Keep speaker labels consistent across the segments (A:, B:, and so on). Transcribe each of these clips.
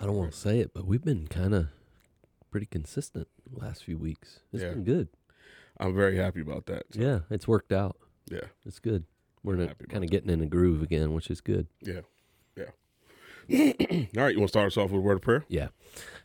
A: I don't want to say it, but we've been kind of pretty consistent the last few weeks. It's
B: Yeah.
A: been good.
B: I'm very happy about that. So,
A: Yeah, it's worked out.
B: yeah,
A: It's good. We're
B: I'm
A: in a,
B: about
A: kind of getting in a groove again, which is good.
B: yeah, yeah. All right, you want to start us off with a word of prayer?
A: Yeah.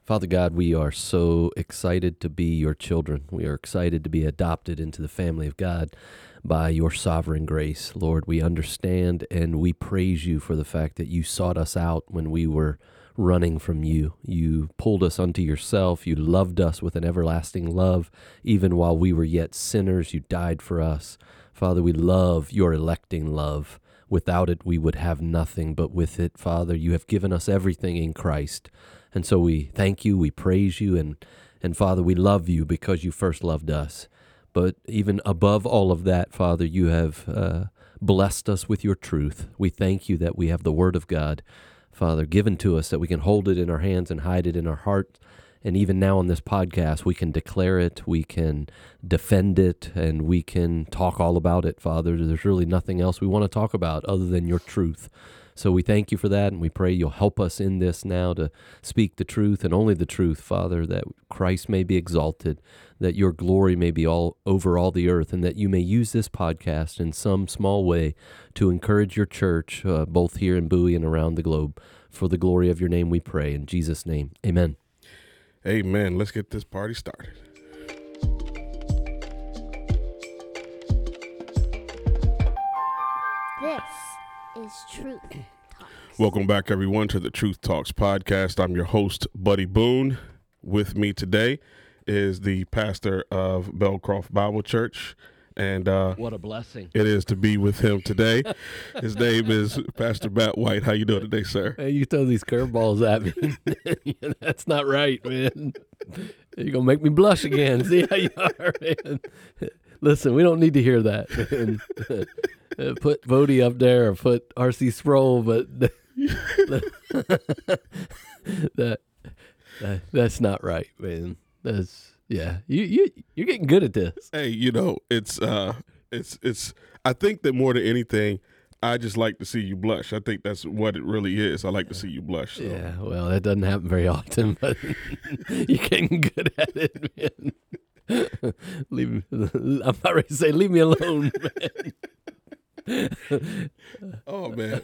A: Father God, we are so excited to be your children. We are excited to be adopted into the family of God by your sovereign grace. Lord, we understand and we praise you for the fact that you sought us out when we were running from you. You pulled us unto yourself. You loved us with an everlasting love. Even while we were yet sinners, you died for us. Father, we love your electing love. Without it, we would have nothing, but with it, Father, you have given us everything in Christ. And so we thank you, we praise you, and, and Father, we love you because you first loved us. But even above all of that, Father, you have uh, blessed us with your truth. We thank you that we have the Word of God, Father, given to us, that we can hold it in our hands and hide it in our heart. And even now on this podcast, we can declare it, we can defend it, and we can talk all about it, Father. There's really nothing else we want to talk about other than your truth. So we thank you for that, and we pray you'll help us in this now to speak the truth and only the truth, Father, that Christ may be exalted, that your glory may be all over all the earth, and that you may use this podcast in some small way to encourage your church, uh, both here in Bowie and around the globe. For the glory of your name, we pray. In Jesus' name, amen.
B: Amen. Let's get this party started.
C: Is Truth Talks.
B: Welcome back, everyone, to the Truth Talks podcast. I'm your host, Buddy Boone. With me today is the pastor of Belcroft Bible Church, and uh,
A: What a blessing.
B: it is to be with him today. His name is Pastor Matt White. How you doing today, sir?
A: Hey, you throw these curveballs at me. That's not right, man. You're gonna make me blush again. See how you are, man. Listen, we don't need to hear that. Man. Uh, put Voddie up there or put RC Sproul, but that, that that's not right, man. That's yeah. You you you're getting good at this.
B: Hey, you know, it's uh it's it's I think that more than anything, I just like to see you blush. I think that's what it really is. I like to see you blush. So.
A: Yeah, well, that doesn't happen very often, but you're getting good at it, man. Leave me. I'm not ready to say leave me alone, man.
B: Oh man.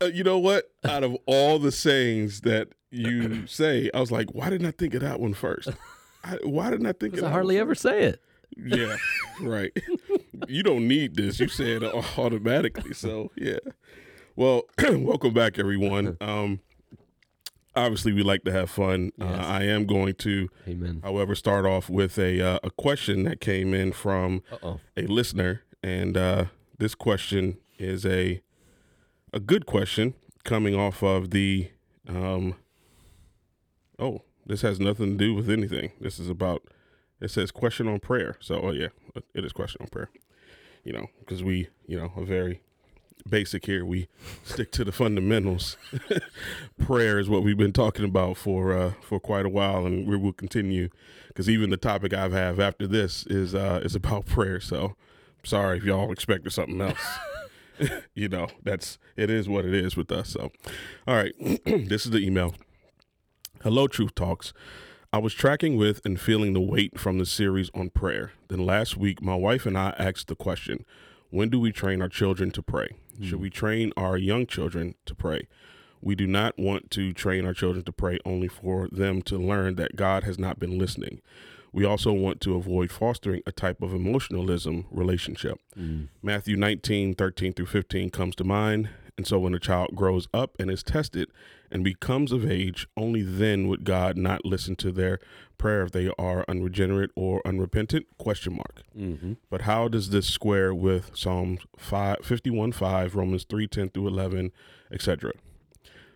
B: Uh, you know what? Out of all the sayings that you say, I was like, why didn't I think of that one first? I, why didn't I think of
A: I hardly ever say it.
B: Yeah, right. you don't need this. You say it automatically. So yeah. Well, welcome back, everyone. Um, obviously, we like to have fun. Uh, I am going to,
A: Amen.
B: however, start off with a uh, a question that came in from
A: Uh oh.
B: a listener, and uh, this question is a a good question coming off of the um. Oh, this has nothing to do with anything. This is about. It says question on prayer. So, oh yeah, it is question on prayer. You know, because we, you know, are very basic here. We stick to the fundamentals. prayer is what we've been talking about for uh, for quite a while, and we will continue. Because even the topic I have after this is uh, is about prayer. So, sorry if y'all expected something else. you know, that's it is what it is with us. So, all right, this is the email. Hello, Truth Talks. I was tracking with and feeling the weight from the series on prayer. Then last week, my wife and I asked the question when do we train our children to pray? Should hmm. we train our young children to pray? We do not want to train our children to pray only for them to learn that God has not been listening. We also want to avoid fostering a type of emotionalism relationship. Hmm. Matthew 19, 13 through 15 comes to mind. And so when a child grows up and is tested and becomes of age, only then would God not listen to their prayer if they are unregenerate or unrepentant? Question mark.
A: Mm-hmm.
B: But how does this square with Psalms 5, 51 5, Romans 3 10 through 11, etc.?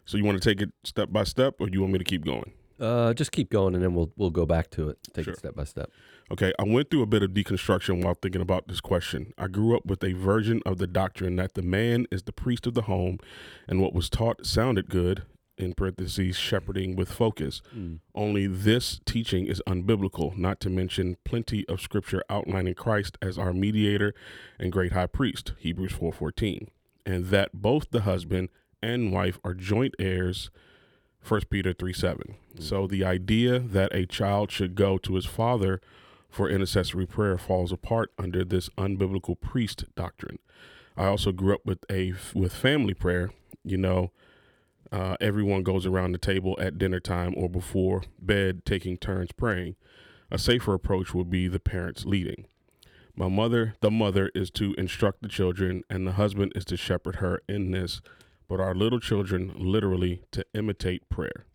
B: So you want to take it step by step, or you want me to keep going?
A: Uh, just keep going, and then we'll we'll go back to it. Take
B: Sure.
A: it step by step.
B: Okay, I went through a bit of deconstruction while thinking about this question. I grew up with a version of the doctrine that the man is the priest of the home, and what was taught sounded good, in parentheses, shepherding with focus. Mm. Only this teaching is unbiblical, not to mention plenty of scripture outlining Christ as our mediator and great high priest, Hebrews 4:14, and that both the husband and wife are joint heirs 1 Peter 3 7. Mm. So the idea that a child should go to his father for intercessory prayer falls apart under this unbiblical priest doctrine. I also grew up with a with family prayer. You know, uh, everyone goes around the table at dinner time or before bed, taking turns praying. A safer approach would be the parents leading. My mother, the mother, is to instruct the children, and the husband is to shepherd her in this but our little children literally to imitate prayer.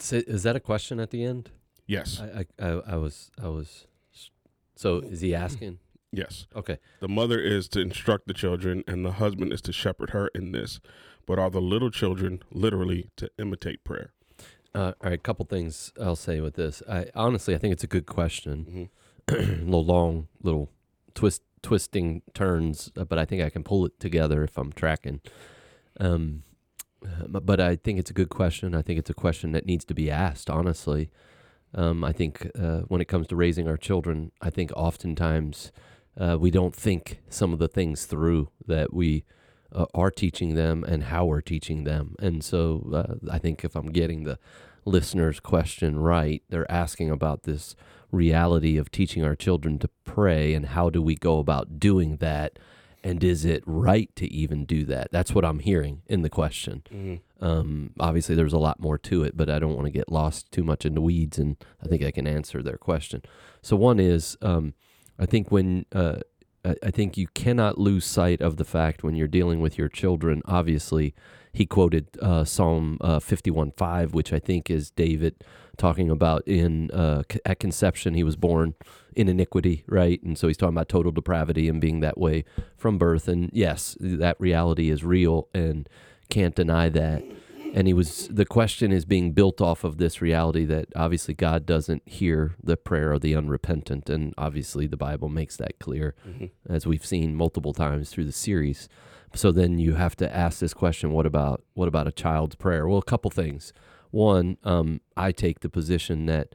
A: Is that a question at the end?
B: Yes.
A: I, I, I, I was I was. So is he asking?
B: Yes.
A: Okay.
B: The mother is to instruct the children, and the husband is to shepherd her in this. But are the little children literally to imitate prayer?
A: Uh, all right, a couple things I'll say with this. I honestly, I think it's a good question. Mm-hmm. a little long, little twist twisting turns, uh, but I think I can pull it together if I'm tracking. Um, uh, but I think it's a good question. I think it's a question that needs to be asked, honestly. Um, I think uh, when it comes to raising our children, I think oftentimes uh, we don't think some of the things through that we uh, are teaching them and how we're teaching them. And so uh, I think if I'm getting the listener's question right, they're asking about this reality of teaching our children to pray and how do we go about doing that and is it right to even do that that's what i'm hearing in the question mm-hmm. um, obviously there's a lot more to it but i don't want to get lost too much in the weeds and i think i can answer their question so one is um, i think when uh, I think you cannot lose sight of the fact when you're dealing with your children obviously he quoted uh, Psalm uh, 51:5, which I think is David talking about in uh, at conception he was born in iniquity, right? And so he's talking about total depravity and being that way from birth. And yes, that reality is real and can't deny that. And he was the question is being built off of this reality that obviously God doesn't hear the prayer of the unrepentant, and obviously the Bible makes that clear, mm-hmm. as we've seen multiple times through the series. So then you have to ask this question: What about what about a child's prayer? Well, a couple things. One, um, I take the position that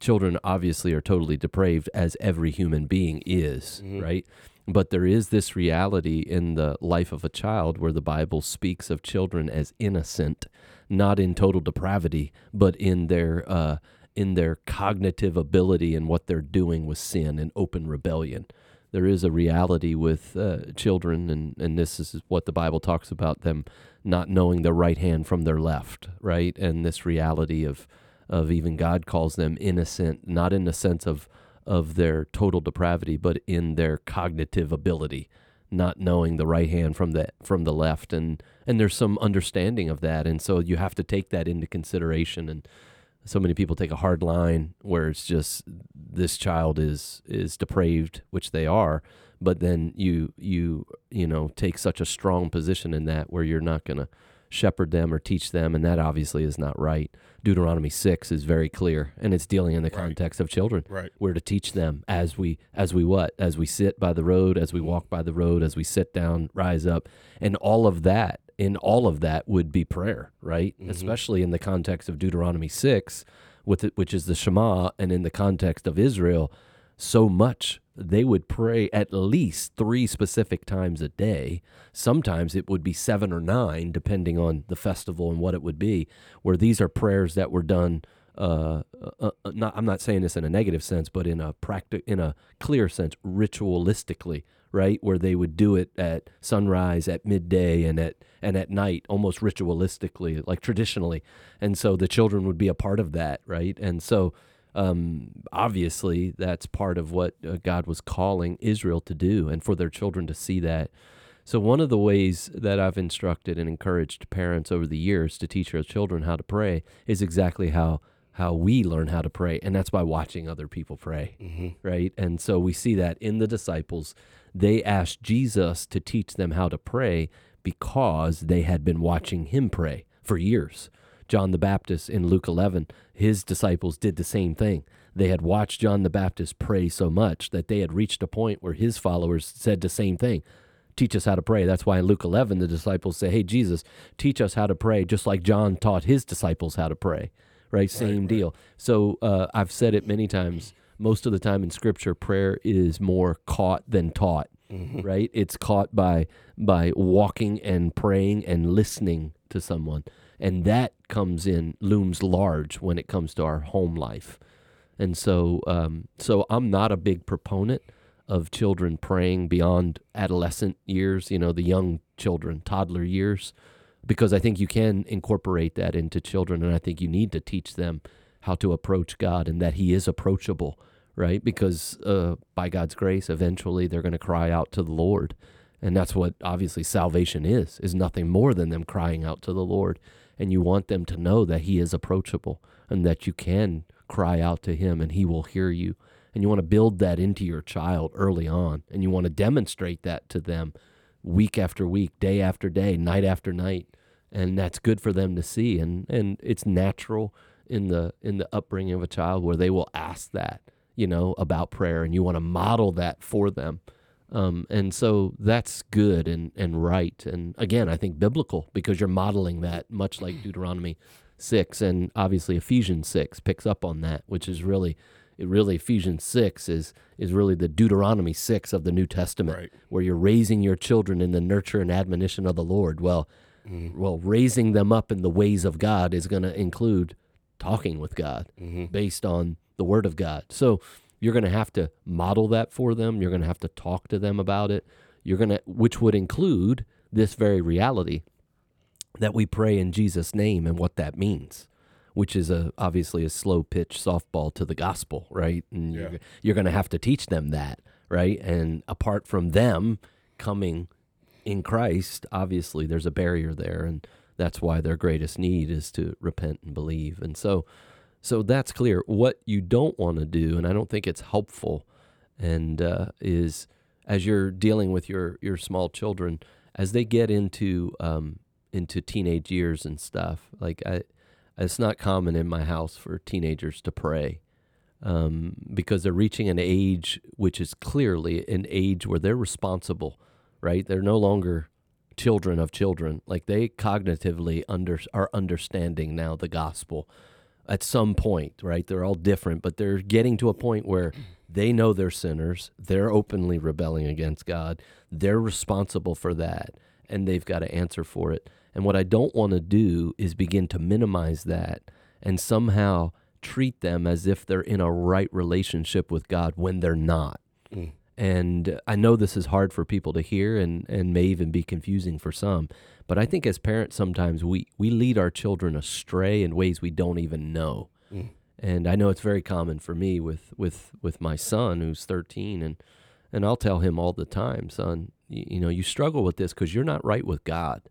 A: children obviously are totally depraved, as every human being is, mm-hmm. right? But there is this reality in the life of a child where the Bible speaks of children as innocent, not in total depravity, but in their uh, in their cognitive ability and what they're doing with sin and open rebellion there is a reality with uh, children, and, and this is what the Bible talks about them not knowing their right hand from their left, right? And this reality of of even God calls them innocent, not in the sense of of their total depravity, but in their cognitive ability, not knowing the right hand from the from the left, and and there's some understanding of that, and so you have to take that into consideration. And so many people take a hard line where it's just this child is is depraved which they are. But then you you you know take such a strong position in that where you're not to shepherd them or teach them and that obviously is not right deuteronomy 6 is very clear and it's dealing in the context right. of children
B: right
A: we're to teach them as we as we what as we sit by the road as we walk by the road as we sit down rise up and all of that in all of that would be prayer, right? Mm-hmm. Especially in the context of Deuteronomy 6, with it, which is the Shema, and in the context of Israel, so much they would pray at least three specific times a day. Sometimes it would be seven or nine, depending on the festival and what it would be, where these are prayers that were done. Uh, uh, uh not, I'm not saying this in a negative sense, but in a practic, in a clear sense, ritualistically, right? Where they would do it at sunrise, at midday, and at and at night, almost ritualistically, like traditionally. And so the children would be a part of that, right? And so um, obviously that's part of what uh, God was calling Israel to do, and for their children to see that. So one of the ways that I've instructed and encouraged parents over the years to teach their children how to pray is exactly how how we learn how to pray, and that's by watching other people pray, mm-hmm. right? And so we see that in the disciples they asked Jesus to teach them how to pray because they had been watching him pray for years. John the Baptist in Luke 11, his disciples did the same thing. They had watched John the Baptist pray so much that they had reached a point where his followers said the same thing teach us how to pray. That's why in Luke 11, the disciples say, Hey, Jesus, teach us how to pray, just like John taught his disciples how to pray, right? Same right, deal. So uh, I've said it many times most of the time in scripture, prayer is more caught than taught. right? It's caught by by walking and praying and listening to someone. And that comes in looms large when it comes to our home life. And so um, so I'm not a big proponent of children praying beyond adolescent years, you know, the young children, toddler years, because I think you can incorporate that into children and I think you need to teach them how to approach God and that he is approachable right? Because uh, by God's grace, eventually they're going to cry out to the Lord. And that's what obviously salvation is, is nothing more than them crying out to the Lord. And you want them to know that he is approachable and that you can cry out to him and he will hear you. And you want to build that into your child early on. And you want to demonstrate that to them week after week, day after day, night after night. And that's good for them to see. And, and it's natural in the in the upbringing of a child where they will ask that you know, about prayer and you want to model that for them. Um, and so that's good and, and right. And again, I think biblical because you're modeling that much like Deuteronomy 6 and obviously Ephesians 6 picks up on that, which is really, it really Ephesians 6 is, is really the Deuteronomy 6 of the New Testament
B: Right.
A: where you're raising your children in the nurture and admonition of the Lord. Well, well, raising them up in the ways of God is going to include talking with God based on the Word of God. So you're going to have to model that for them. You're going to have to talk to them about it. You're going to, which would include this very reality that we pray in Jesus' name and what that means, which is a obviously a slow pitch softball to the gospel, right? And
B: Yeah.
A: you're, you're going to have to teach them that, right? And apart from them coming in Christ, obviously there's a barrier there, and that's why their greatest need is to repent and believe. And so, so that's clear. What you don't want to do, and I don't think it's helpful, and uh, is as you're dealing with your your small children as they get into um, into teenage years and stuff. Like I, it's not common in my house for teenagers to pray um, because they're reaching an age which is clearly an age where they're responsible, right? They're no longer children of children. Like they cognitively under are understanding now the gospel at some point, right? They're all different, but they're getting to a point where they know they're sinners. They're openly rebelling against God. They're responsible for that, and they've got to answer for it. And what I don't want to do is begin to minimize that and somehow treat them as if they're in a right relationship with God when they're not. Mm. And I know this is hard for people to hear and, and may even be confusing for some. But I think as parents, sometimes we, we lead our children astray in ways we don't even know. Mm. And I know it's very common for me with, with, with my son who's 13. And, and I'll tell him all the time, son, you, you know, you struggle with this because you're not right with God.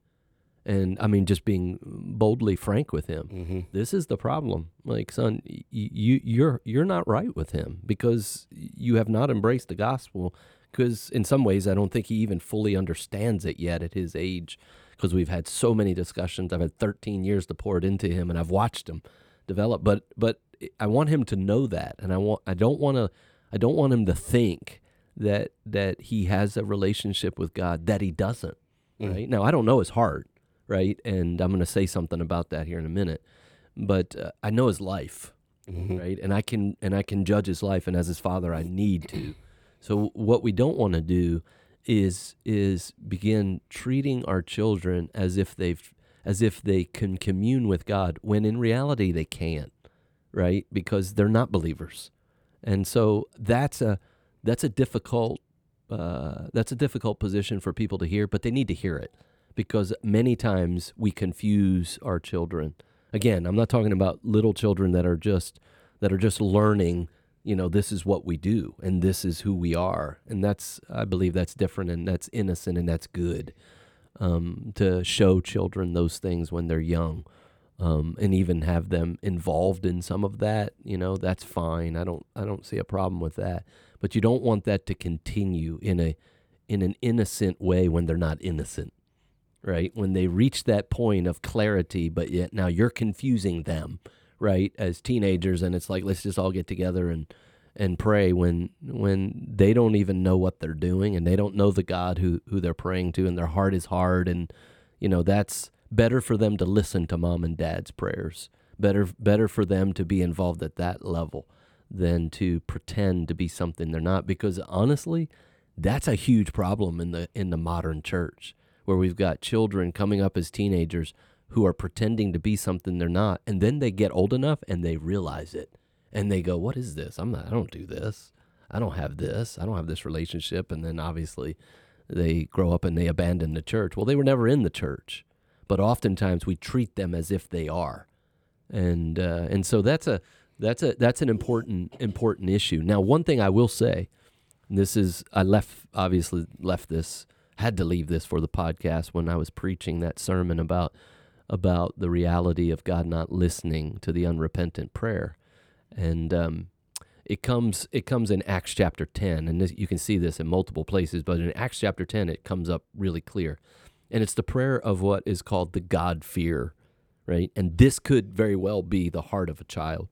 A: And I mean, just being boldly frank with him. Mm-hmm. This is the problem. Like, son, y- you you're you're not right with him because you have not embraced the gospel. Because in some ways, I don't think he even fully understands it yet at his age. Because we've had so many discussions. I've had 13 years to pour it into him, and I've watched him develop. But but I want him to know that, and I want I don't want to I don't want him to think that that he has a relationship with God that he doesn't. Right now, I don't know his heart, right, and I'm going to say something about that here in a minute. But uh, I know his life, right, and I can and I can judge his life, and as his father, I need to. So what we don't want to do is is begin treating our children as if they've as if they can commune with God when in reality they can't, right? Because they're not believers. And so that's a that's a difficult uh, that's a difficult position for people to hear, but they need to hear it because many times we confuse our children. Again, I'm not talking about little children that are just that are just learning, you know, this is what we do and this is who we are. And that's I believe that's different and that's innocent and that's good. Um, to show children those things when they're young. Um, and even have them involved in some of that, you know, that's fine. I don't I don't see a problem with that. But you don't want that to continue in a in an innocent way when they're not innocent. Right? When they reach that point of clarity, but yet now you're confusing them, right? As teenagers and it's like let's just all get together and and pray when when they don't even know what they're doing and they don't know the God who who they're praying to and their heart is hard and you know that's better for them to listen to mom and dad's prayers better better for them to be involved at that level than to pretend to be something they're not because honestly That's a huge problem in the in the modern church where we've got children coming up as teenagers who are pretending to be something they're not and then they get old enough and they realize it. And they go what is this? I'm not i don't do this. I don't have this. I don't have this relationship. And then obviously they grow up and they abandon the church. Well they were never in the church but oftentimes we treat them as if they are. And uh, and so that's a that's a that's an important important issue. Now one thing i will say this is i left obviously left this had to leave this for the podcast when i was preaching that sermon about about the reality of God not listening to the unrepentant prayer, and um, it comes it comes in Acts chapter ten, and this, you can see this in multiple places, but in Acts chapter ten it comes up really clear, and it's the prayer of what is called the God fear, right? And this could very well be the heart of a child.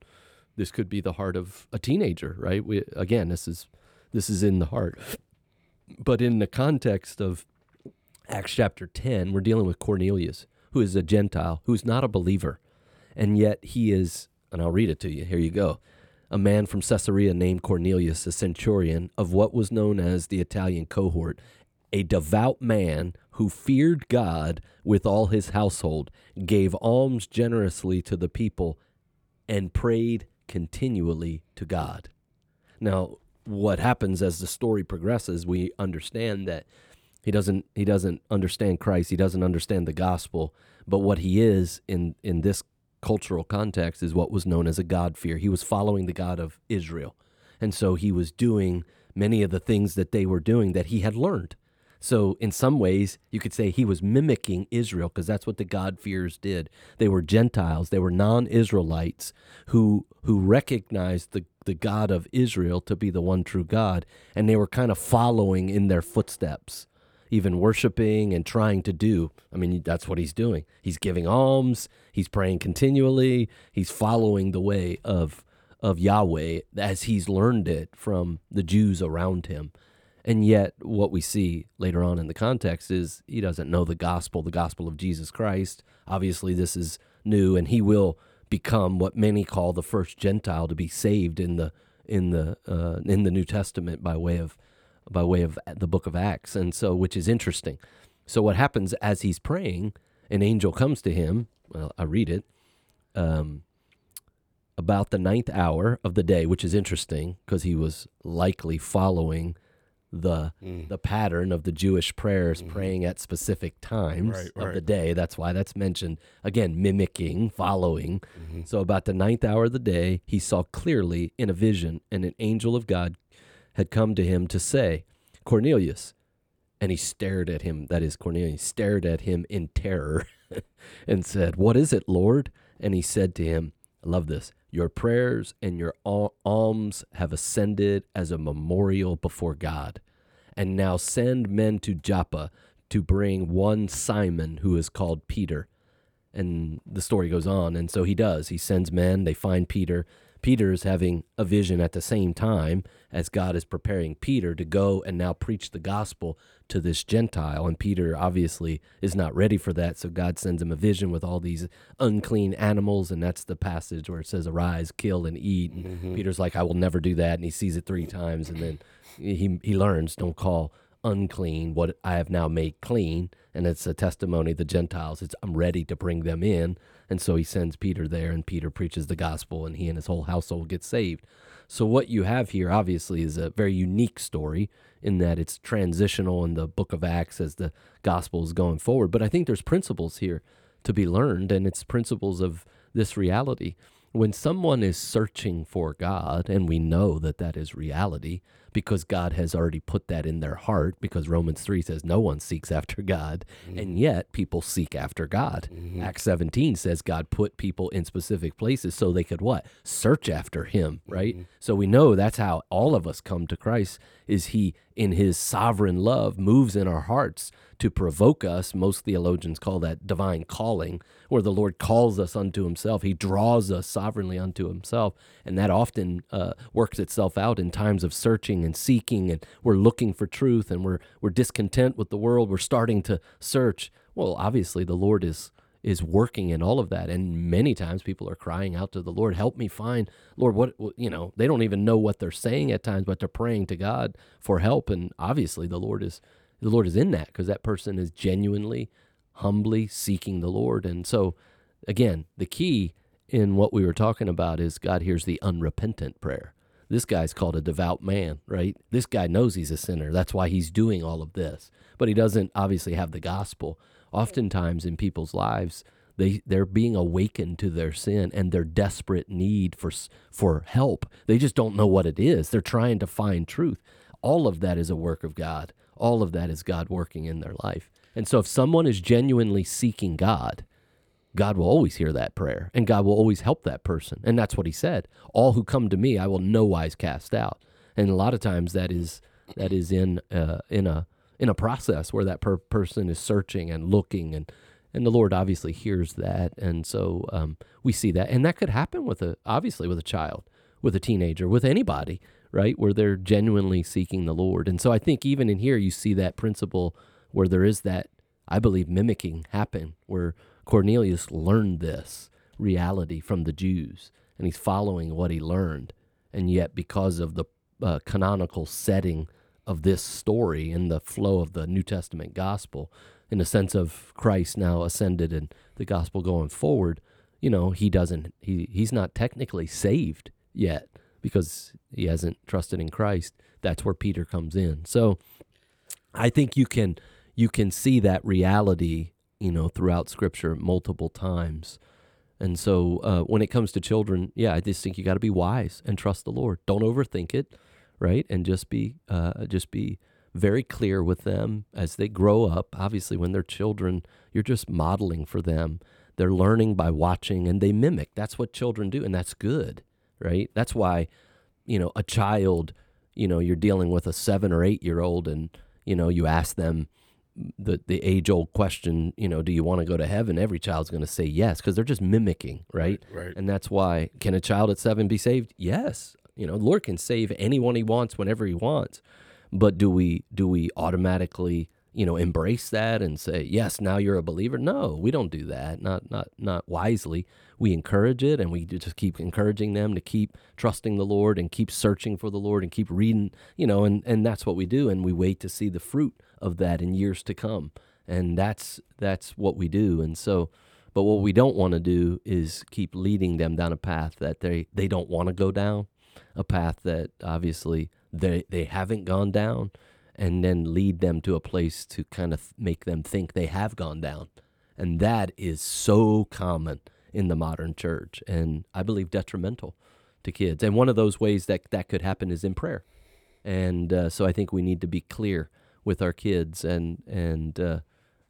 A: This could be the heart of a teenager, right? We, again, this is this is in the heart, but in the context of Acts chapter ten, we're dealing with Cornelius who is a Gentile, who's not a believer. And yet he is, and I'll read it to you. Here you go. A man from Caesarea named Cornelius, a centurion of what was known as the Italian cohort, a devout man who feared God with all his household, gave alms generously to the people, and prayed continually to God. Now, what happens as the story progresses, we understand that he doesn't he doesn't understand Christ. He doesn't understand the gospel. But what he is in in this cultural context is what was known as a God fear. He was following the God of Israel. And so he was doing many of the things that they were doing that he had learned. So, in some ways, you could say he was mimicking Israel because that's what the God-fears did. They were Gentiles, they were non-Israelites who who recognized the the God of Israel to be the one true God, and they were kind of following in their footsteps even worshiping and trying to do. I mean, that's what he's doing. He's giving alms, he's praying continually, he's following the way of of Yahweh as he's learned it from the Jews around him. And yet, what we see later on in the context is he doesn't know the gospel, the gospel of Jesus Christ. Obviously, this is new, and he will become what many call the first Gentile to be saved in the in the uh, in the New Testament by way of by way of the book of Acts. And so, which is interesting. So, what happens as he's praying, an angel comes to him. Well, I read it. Um, about the ninth hour of the day, which is interesting because he was likely following the mm. the pattern of the Jewish prayers, mm-hmm. praying at specific times right, of right. the day. That's why that's mentioned again, mimicking, following. Mm-hmm. So about the ninth hour of the day, he saw clearly in a vision, and an angel of God had come to him to say, Cornelius. And he stared at him, that is, Cornelius stared at him in terror and said, What is it, Lord? And he said to him, I love this, your prayers and your alms have ascended as a memorial before God. And now send men to Joppa to bring one Simon who is called Peter. And the story goes on. And so he does. He sends men, they find Peter, Peter is having a vision at the same time as God is preparing Peter to go and now preach the gospel to this Gentile. And Peter obviously is not ready for that. So God sends him a vision with all these unclean animals. And that's the passage where it says, Arise, kill, and eat. And mm-hmm. Peter's like, I will never do that. And he sees it three times. And then he, he learns, Don't call unclean what I have now made clean. And it's a testimony of the Gentiles. It's I'm ready to bring them in. And so he sends Peter there, and Peter preaches the gospel, and he and his whole household get saved. So, what you have here, obviously, is a very unique story in that it's transitional in the book of Acts as the gospel is going forward. But I think there's principles here to be learned, and it's principles of this reality. When someone is searching for God, and we know that that is reality, because God has already put that in their heart because Romans 3 says no one seeks after God mm-hmm. and yet people seek after God. Mm-hmm. Acts 17 says God put people in specific places so they could what? Search after him, right? Mm-hmm. So we know that's how all of us come to Christ is he in his sovereign love moves in our hearts to provoke us. Most theologians call that divine calling, where the Lord calls us unto himself. He draws us sovereignly unto himself. And that often uh, works itself out in times of searching and seeking, and we're looking for truth and we're, we're discontent with the world. We're starting to search. Well, obviously, the Lord is is working in all of that. And many times people are crying out to the Lord, help me find, Lord, what, you know, they don't even know what they're saying at times, but they're praying to God for help. And obviously the Lord is, the Lord is in that because that person is genuinely, humbly seeking the Lord. And so, again, the key in what we were talking about is God hears the unrepentant prayer. This guy's called a devout man, right? This guy knows he's a sinner. That's why he's doing all of this. But he doesn't obviously have the gospel oftentimes in people's lives they they're being awakened to their sin and their desperate need for for help. They just don't know what it is. They're trying to find truth. All of that is a work of God. All of that is God working in their life. And so if someone is genuinely seeking God, God will always hear that prayer and God will always help that person. And that's what he said. All who come to me I will no wise cast out. And a lot of times that is that is in uh, in a in a process where that per- person is searching and looking and and the Lord obviously hears that, and so um, we see that, and that could happen with a obviously with a child, with a teenager, with anybody, right, where they're genuinely seeking the Lord, and so I think even in here you see that principle where there is that I believe mimicking happen, where Cornelius learned this reality from the Jews, and he's following what he learned, and yet because of the uh, canonical setting of this story in the flow of the New Testament gospel, in the sense of Christ now ascended and the gospel going forward, you know, he doesn't he he's not technically saved yet because he hasn't trusted in Christ. That's where Peter comes in. So I think you can you can see that reality, you know, throughout scripture multiple times. And so uh, when it comes to children, yeah, I just think you got to be wise and trust the Lord. Don't overthink it right? And just be uh, just be very clear with them as they grow up. Obviously, when they're children, you're just modeling for them. They're learning by watching and they mimic. That's what children do, and that's good, right? That's why, you know, a child, you know, you're dealing with a seven or eight year old, and you know, you ask them the the age old question, you know, do you want to go to heaven? Every child's going to say yes because they're just mimicking, right?
B: Right.
A: And that's why can a child at seven be saved? Yes, you know, the Lord can save anyone He wants whenever He wants. But do we do we automatically you know embrace that and say yes now you're a believer. No we don't do that not not not wisely. We encourage it and we just keep encouraging them to keep trusting the lord and keep searching for the lord and keep reading you know and and that's what we do and we wait to see the fruit of that in years to come. And that's that's what we do. And so but what we don't want to do is keep leading them down a path that they they don't want to go down a path that obviously they they haven't gone down and then lead them to a place to kind of make them think they have gone down and that is so common in the modern church and i believe detrimental to kids and one of those ways that that could happen is in prayer and uh, so i think we need to be clear with our kids and and uh,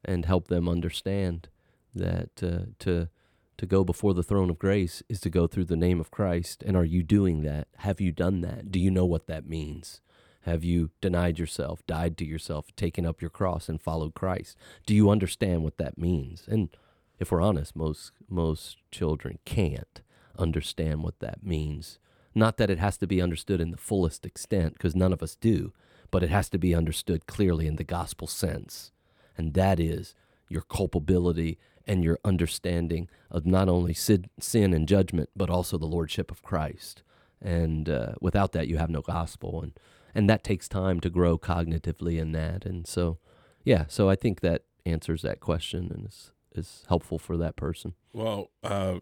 A: and help them understand that uh, to to go before the throne of grace is to go through the name of Christ. And are you doing that? Have you done that? Do you know what that means? Have you denied yourself, died to yourself, taken up your cross, and followed Christ? Do you understand what that means? And if we're honest, most most children can't understand what that means. Not that it has to be understood in the fullest extent, because none of us do, but it has to be understood clearly in the gospel sense. And that is your culpability and your understanding of not only sin, and judgment, but also the lordship of Christ. And uh, without that, you have no gospel, and and that takes time to grow cognitively in that. And so, yeah, so I think that answers that question and is is helpful for that person.
B: Well, uh,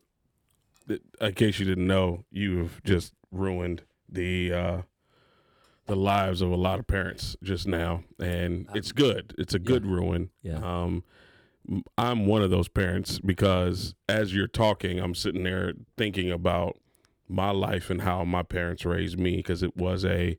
B: in case you didn't know, you've just ruined the uh, the lives of a lot of parents just now, and it's good. It's a good
A: yeah.
B: ruin.
A: Yeah.
B: Um, I'm one of those parents because as you're talking, I'm sitting there thinking about my life and how my parents raised me because it was a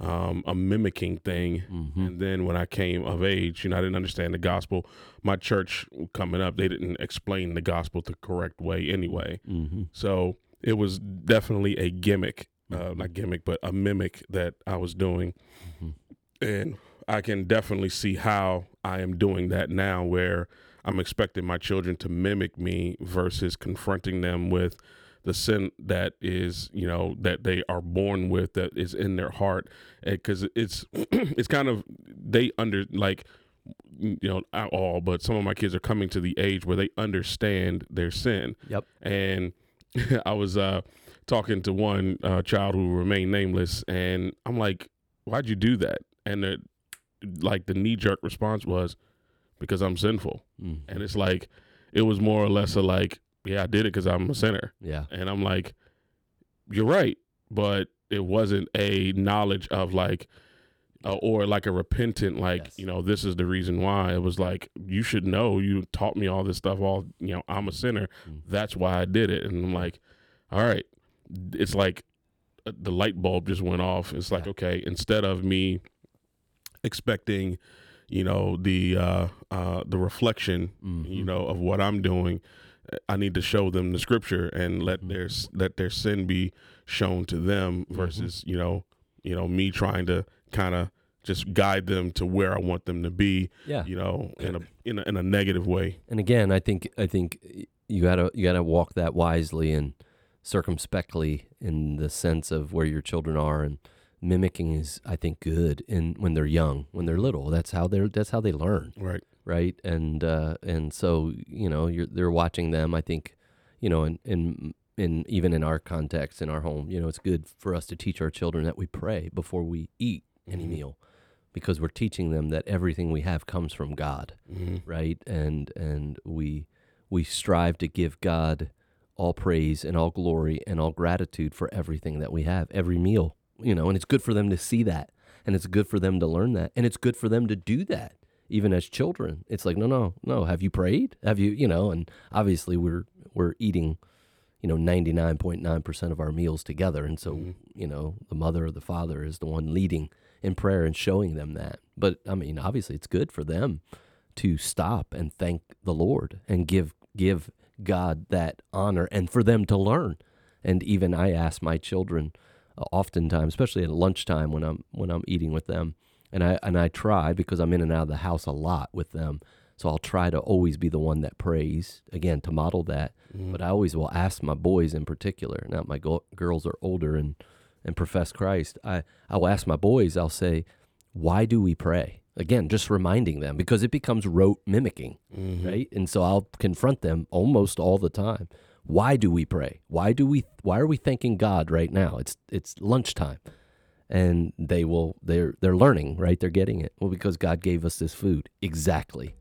B: um, a mimicking thing.
A: Mm-hmm.
B: And then when I came of age, you know, I didn't understand the gospel. My church coming up, they didn't explain the gospel the correct way anyway.
A: Mm-hmm.
B: So it was definitely a gimmick, uh,
A: Mm-hmm.
B: not gimmick, but a mimic that I was doing.
A: Mhm.
B: And I can definitely see how I am doing that now, where I'm expecting my children to mimic me versus confronting them with the sin that is, you know, that they are born with, that is in their heart, because it's it's kind of they under like you know, not all, but some of my kids are coming to the age where they understand their sin.
A: Yep.
B: And I was uh, talking to one uh, child who remained nameless, and I'm like, "Why'd you do that?" And the, like the knee jerk response was, "Because I'm sinful."
A: Mm.
B: And it's like, it was more or less a like, "Yeah, I did it because I'm a sinner."
A: Yeah.
B: And I'm like, "You're right," but it wasn't a knowledge of like. Uh, or like a repentant, like
A: Yes.
B: you know, this is the reason why. It was like you should know. You taught me all this stuff. All you know, I'm a sinner
A: Mm.
B: that's why I did it. And I'm like, all right, it's like uh, the light bulb just went off. It's like,
A: Yeah.
B: okay, instead of me expecting, you know, the uh, uh, the reflection,
A: Mhm.
B: you know, of what I'm doing, I need to show them the scripture and let
A: Mhm.
B: their let their sin be shown to them
A: Mm-hmm.
B: versus you know, you know, me trying to kind of just guide them to where I want them to be,
A: Yeah.
B: you know, in a in a, in a negative way.
A: And again, I think I think you gotta you gotta walk that wisely and circumspectly in the sense of where your children are and mimicking is I think good in when they're young, when they're little. That's how they're that's how they learn,
B: Right.
A: Right? And uh, and so you know you're they're watching them. I think you know in in in even in our context in our home, you know, it's good for us to teach our children that we pray before we eat any
B: Mhm.
A: meal because we're teaching them that everything we have comes from God
B: hmm
A: right and and we we strive to give god all praise and all glory and all gratitude for everything that we have every meal you know and it's good for them to see that and it's good for them to learn that and it's good for them to do that even as children. It's like no no no. Have you prayed? Have you you know and obviously we're we're eating you know 99.9% of our meals together. And so
B: Mhm.
A: you know the mother or the father is the one leading in prayer and showing them that. But i mean obviously it's good for them to stop and thank the lord and give give god that honor and for them to learn. And even i ask my children uh, oftentimes especially at lunchtime when i'm when i'm eating with them and i and i try because i'm in and out of the house a lot with them so i'll try to always be the one that prays again to model that
B: Mhm.
A: but I always will ask my boys in particular. Now my go- girls are older and and profess Christ. I I will ask my boys. I'll say, "Why do we pray?" Again, just reminding them because it becomes rote mimicking,
B: Mhm.
A: right? And so I'll confront them almost all the time. Why do we pray? Why do we? Why are we thanking God right now? It's it's lunchtime, and they will they're they're learning, right? They're getting it. Well, because God gave us this food exactly,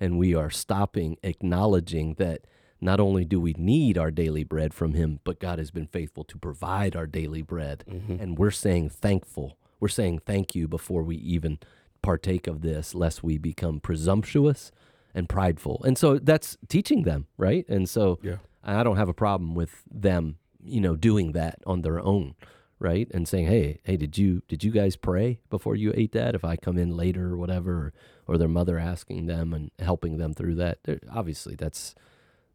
A: and we are stopping, acknowledging that not only do we need our daily bread from him, but God has been faithful to provide our daily bread.
B: Mhm.
A: And we're saying thankful. We're saying thank you before we even partake of this, lest we become presumptuous and prideful. And so that's teaching them, right? And so
B: Yeah.
A: I don't have a problem with them, you know, doing that on their own, right? And saying, "Hey, hey, did you did you guys pray before you ate that? If I come in later or whatever, or, their mother asking them and helping them through that, obviously that's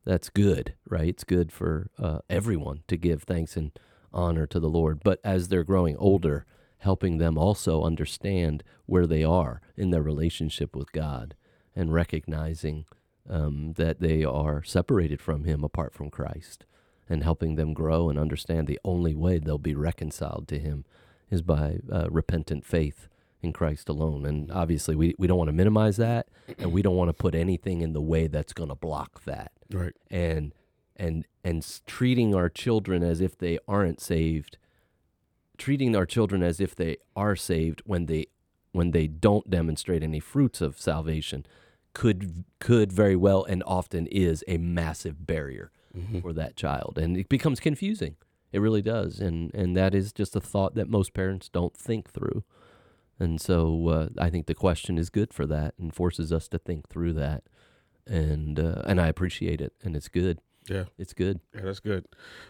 A: that's good, right? It's good for uh, everyone to give thanks and honor to the Lord. But as they're growing older, helping them also understand where they are in their relationship with God and recognizing um, that they are separated from Him apart from Christ and helping them grow and understand the only way they'll be reconciled to Him is by uh, repentant faith in Christ alone. And obviously, we, we don't want to minimize that and we don't want to put anything in the way that's going to block that
B: Right.
A: and and and treating our children as if they aren't saved treating our children as if they are saved when they when they don't demonstrate any fruits of salvation could could very well and often is a massive barrier
B: Mhm.
A: for that child and it becomes confusing it really does and and that is just a thought that most parents don't think through and so uh, I think the question is good for that and forces us to think through that and uh, and I appreciate it and it's good
B: Yeah.
A: it's good
B: Yeah, that's good.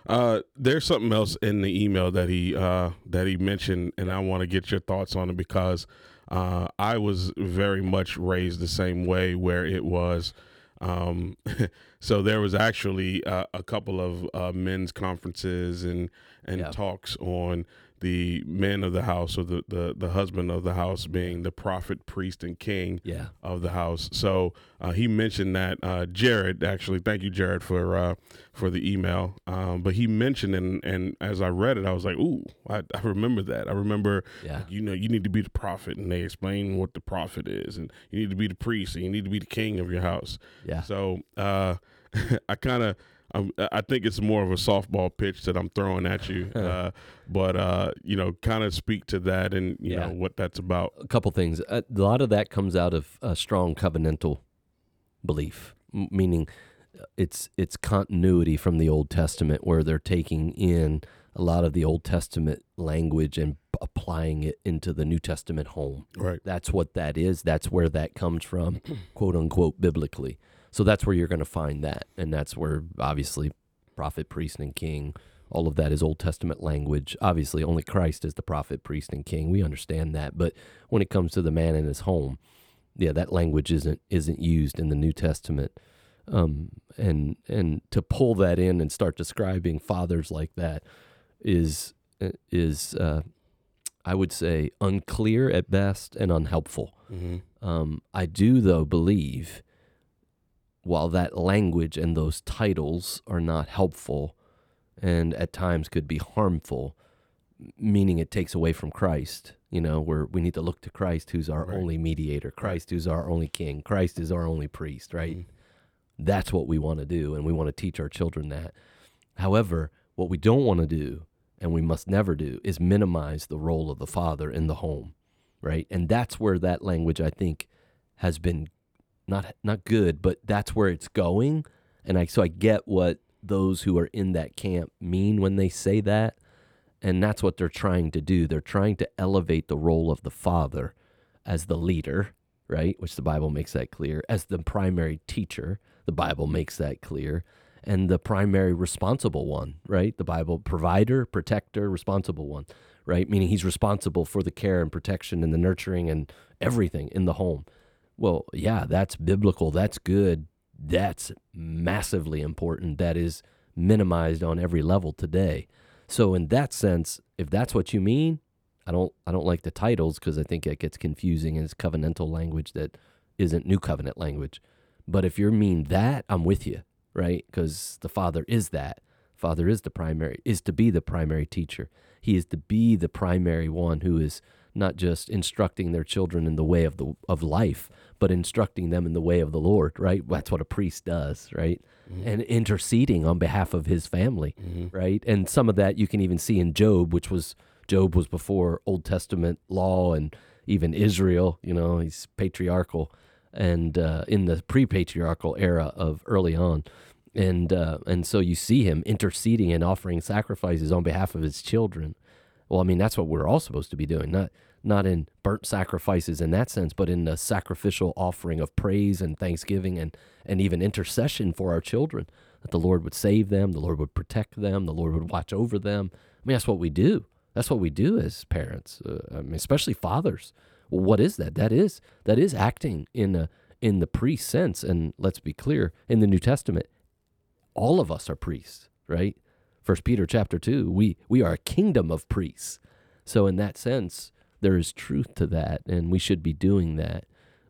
B: Uh, there's something else in the email that he uh, that he mentioned, and I want to get your thoughts on it because uh, I was very much raised the same way, where it was. Um, so there was actually uh, a couple of uh, men's conferences and and
A: Yeah.
B: talks on the men of the house or the, the, the husband of the house being the prophet, priest, and king
A: Yeah.
B: of the house. So uh, he mentioned that uh, Jared actually. Thank you, Jared, for uh, for the email. Um, but he mentioned and and as I read it, I was like, ooh, I, I remember that. I remember,
A: Yeah.
B: you know, you need to be the prophet, and they explain what the prophet is, and you need to be the priest, and you need to be the king of your house.
A: Yeah.
B: So uh, I kind of. Um, I think it's more of a softball pitch that I'm throwing at you, uh, but uh, you know, kind of speak to that and you
A: Yeah.
B: know what that's about.
A: a couple things. A lot of that comes out of a strong covenantal belief, meaning uh, it's it's continuity from the Old Testament, where they're taking in a lot of the Old Testament language and applying it into the New Testament home.
B: Right.
A: That's what that is. That's where that comes from, quote unquote, biblically. So that's where you're going to find that, and that's where obviously prophet, priest, and king. All of that is Old Testament language. Obviously, only Christ is the prophet, priest, and king. We understand that, but when it comes to the man in his home, yeah, that language isn't isn't used in the New Testament. Um, and and to pull that in and start describing fathers like that is is uh, I would say unclear at best and unhelpful.
B: Mm-hmm.
A: Um, I do, though, believe while that language and those titles are not helpful and at times could be harmful, meaning it takes away from Christ, you know, where we need to look to Christ, who's our
B: Right.
A: only mediator, Christ, who's our only king, Christ is our only priest, right?
B: Mhm.
A: That's what we want to do, and we want to teach our children that. However, what we don't want to do, and we must never do, is minimize the role of the father in the home, right? And that's where that language, I think, has been not not good, but that's where it's going. And I so I get what those who are in that camp mean when they say that, and that's what they're trying to do. They're trying to elevate the role of the father as the leader, right? Which the Bible makes that clear, as the primary teacher. The Bible makes that clear. And the primary responsible one, right? The Bible provider, protector, responsible one, right? Meaning he's responsible for the care and protection and the nurturing and everything in the home. Well, yeah, that's biblical. That's good. That's massively important. That is minimized on every level today. So in that sense, if that's what you mean, I don't I don't like the titles because I think it gets confusing and it's covenantal language that isn't new covenant language. But if you mean that, I'm with you, right? Because the Father is that. Father is the primary, is to be the primary teacher. He is to be the primary one who is not just instructing their children in the way of the of life, but instructing them in the way of the Lord, right? That's what a priest does, right? And interceding on behalf of his family, right? And some of that you can even see in Job, which was Job was before Old Testament law and even Israel, you know, he's patriarchal and uh, in the pre-patriarchal era of early on. And uh, and so you see him interceding and offering sacrifices on behalf of his children. Well, I mean, that's what we're all supposed to be doing, not not in burnt sacrifices in that sense, but in the sacrificial offering of praise and thanksgiving and and even intercession for our children, that the Lord would save them, the Lord would protect them, the Lord would watch over them. I mean, that's what we do. That's what we do as parents. Uh, I mean, especially fathers. What is that? That is that is acting in a in the priest sense. And let's be clear, in the New Testament, all of us are priests, right? First Peter chapter two, we we are a kingdom of priests. So in that sense, there is truth to that, and we should be doing that,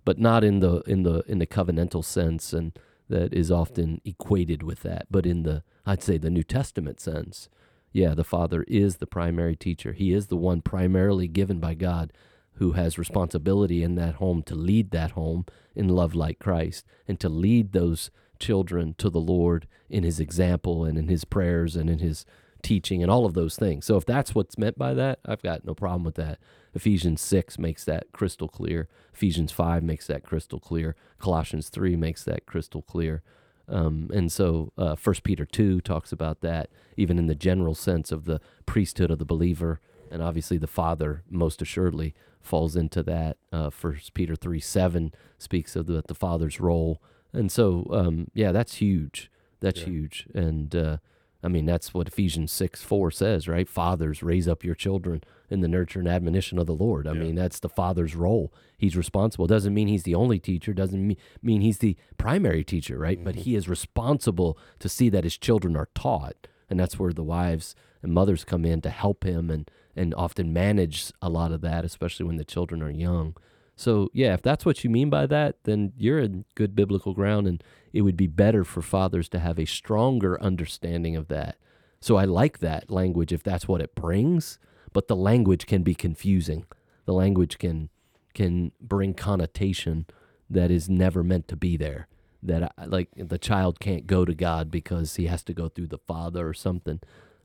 A: but not in the in the in the covenantal sense, and that is often equated with that, but in the I'd say the New Testament sense. Yeah, the Father is the primary teacher. He is the one primarily given by God who has responsibility in that home to lead that home in love like Christ and to lead those children to the Lord in his example and in his prayers and in his teaching and all of those things. So if that's what's meant by that, I've got no problem with that. Ephesians 6 makes that crystal clear. Ephesians 5 makes that crystal clear. Colossians 3 makes that crystal clear. Um, and so uh, 1 Peter 2 talks about that, even in the general sense of the priesthood of the believer. And obviously, the Father, most assuredly, falls into that. Uh, 1 Peter 3 7 speaks of the, the Father's role. And so, um, yeah, that's huge. That's
B: Yeah.
A: huge. And uh, I mean, that's what Ephesians 6 4 says, right? Fathers, raise up your children in the nurture and admonition of the Lord. I
B: Yeah.
A: mean, that's the father's role. He's responsible. Doesn't mean he's the only teacher, doesn't mean, mean he's the primary teacher, right? But mm-hmm. he is responsible to see that his children are taught, and that's where the wives and mothers come in to help him and and often manage a lot of that, especially when the children are young. So yeah, if that's what you mean by that, then you're in good biblical ground, and it would be better for fathers to have a stronger understanding of that. So I like that language if that's what it brings, but the language can be confusing. The language can can bring connotation that is never meant to be there. That I, like the child can't go to God because he has to go through the father or something.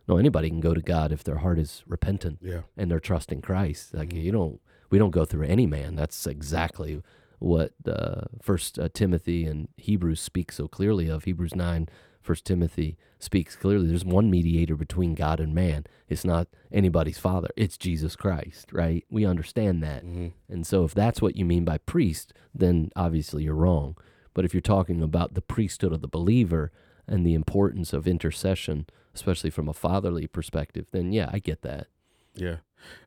A: No, anybody can go to God if their heart is repentant
B: Yeah.
A: and they're trusting Christ. Like mm-hmm. you don't, we don't go through any man. That's exactly what uh, First uh, Timothy and Hebrews speak so clearly of. Hebrews nine, First Timothy speaks clearly. There's one mediator between God and man. It's not anybody's father. It's Jesus Christ. Right? We understand that.
B: Mm-hmm.
A: And so, if that's what you mean by priest, then obviously you're wrong. But if you're talking about the priesthood of the believer and the importance of intercession, especially from a fatherly perspective, then yeah, I get that.
B: Yeah,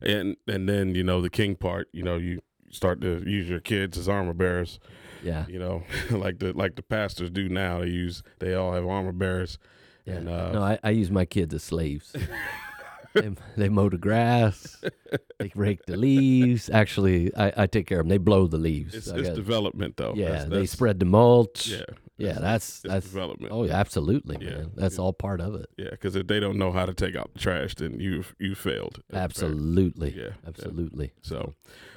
B: and and then you know the king part. You know you start to use your kids as armor bearers.
A: Yeah.
B: You know, like the like the pastors do now. They use they all have armor bearers.
A: Yeah.
B: And, uh,
A: no, I, I use my kids as slaves. they, they mow the grass, they rake the leaves. Actually, I, I take care of them. They blow the leaves.
B: It's,
A: I
B: it's
A: got-
B: development though.
A: yeah,
B: That's-
A: they spread the mulch.
B: Yeah,
A: yeah, that's
B: it's
A: that's
B: development.
A: oh yeah, absolutely,
B: Yeah.
A: man. That's all part of it.
B: Yeah, because if they don't know how to take out the trash, then you've you failed. as a parent.
A: Absolutely,
B: Yeah, yeah.
A: absolutely.
B: So,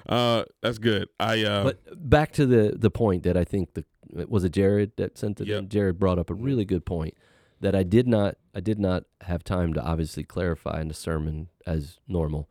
B: uh, that's good. I uh,
A: But back to the the point that I think the was it Jared that sent it
B: Yep.
A: in. Jared brought up a really good point that I did not I did not have time to obviously clarify in the sermon as normal,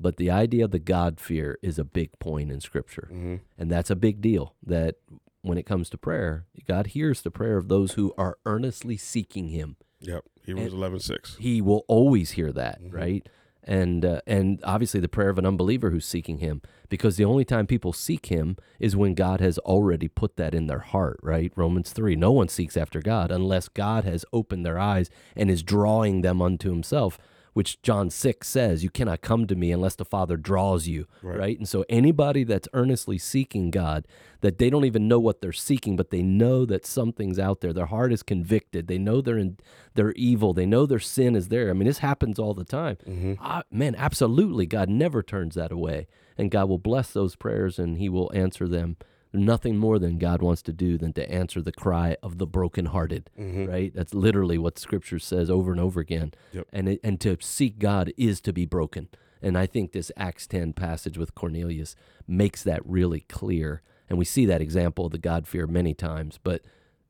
A: but the idea of the God fear is a big point in Scripture,
B: mhm.
A: and that's a big deal. That when it comes to prayer, God hears the prayer of those who are earnestly seeking Him
B: yep, Hebrews eleven six.
A: he will always hear that,
B: Mhm.
A: right? And uh, and obviously the prayer of an unbeliever who's seeking him, because the only time people seek him is when God has already put that in their heart, right? Romans three. No one seeks after God unless God has opened their eyes and is drawing them unto Himself. Which John six says, "You cannot come to me unless the Father draws you."
B: Right.
A: right? And so anybody that's earnestly seeking God, that they don't even know what they're seeking, but they know that something's out there. Their heart is convicted. They know they're in, they're evil. They know their sin is there. I mean, this happens all the time.
B: Mm-hmm.
A: Ah, man, absolutely. God never turns that away, and God will bless those prayers, and He will answer them. Nothing more than God wants to do than to answer the cry of the brokenhearted,
B: Mhm.
A: right? That's literally what Scripture says over and over again.
B: Yep.
A: And it, and to seek God is to be broken. And I think this Acts 10 passage with Cornelius makes that really clear. And we see that example of the God fear many times, but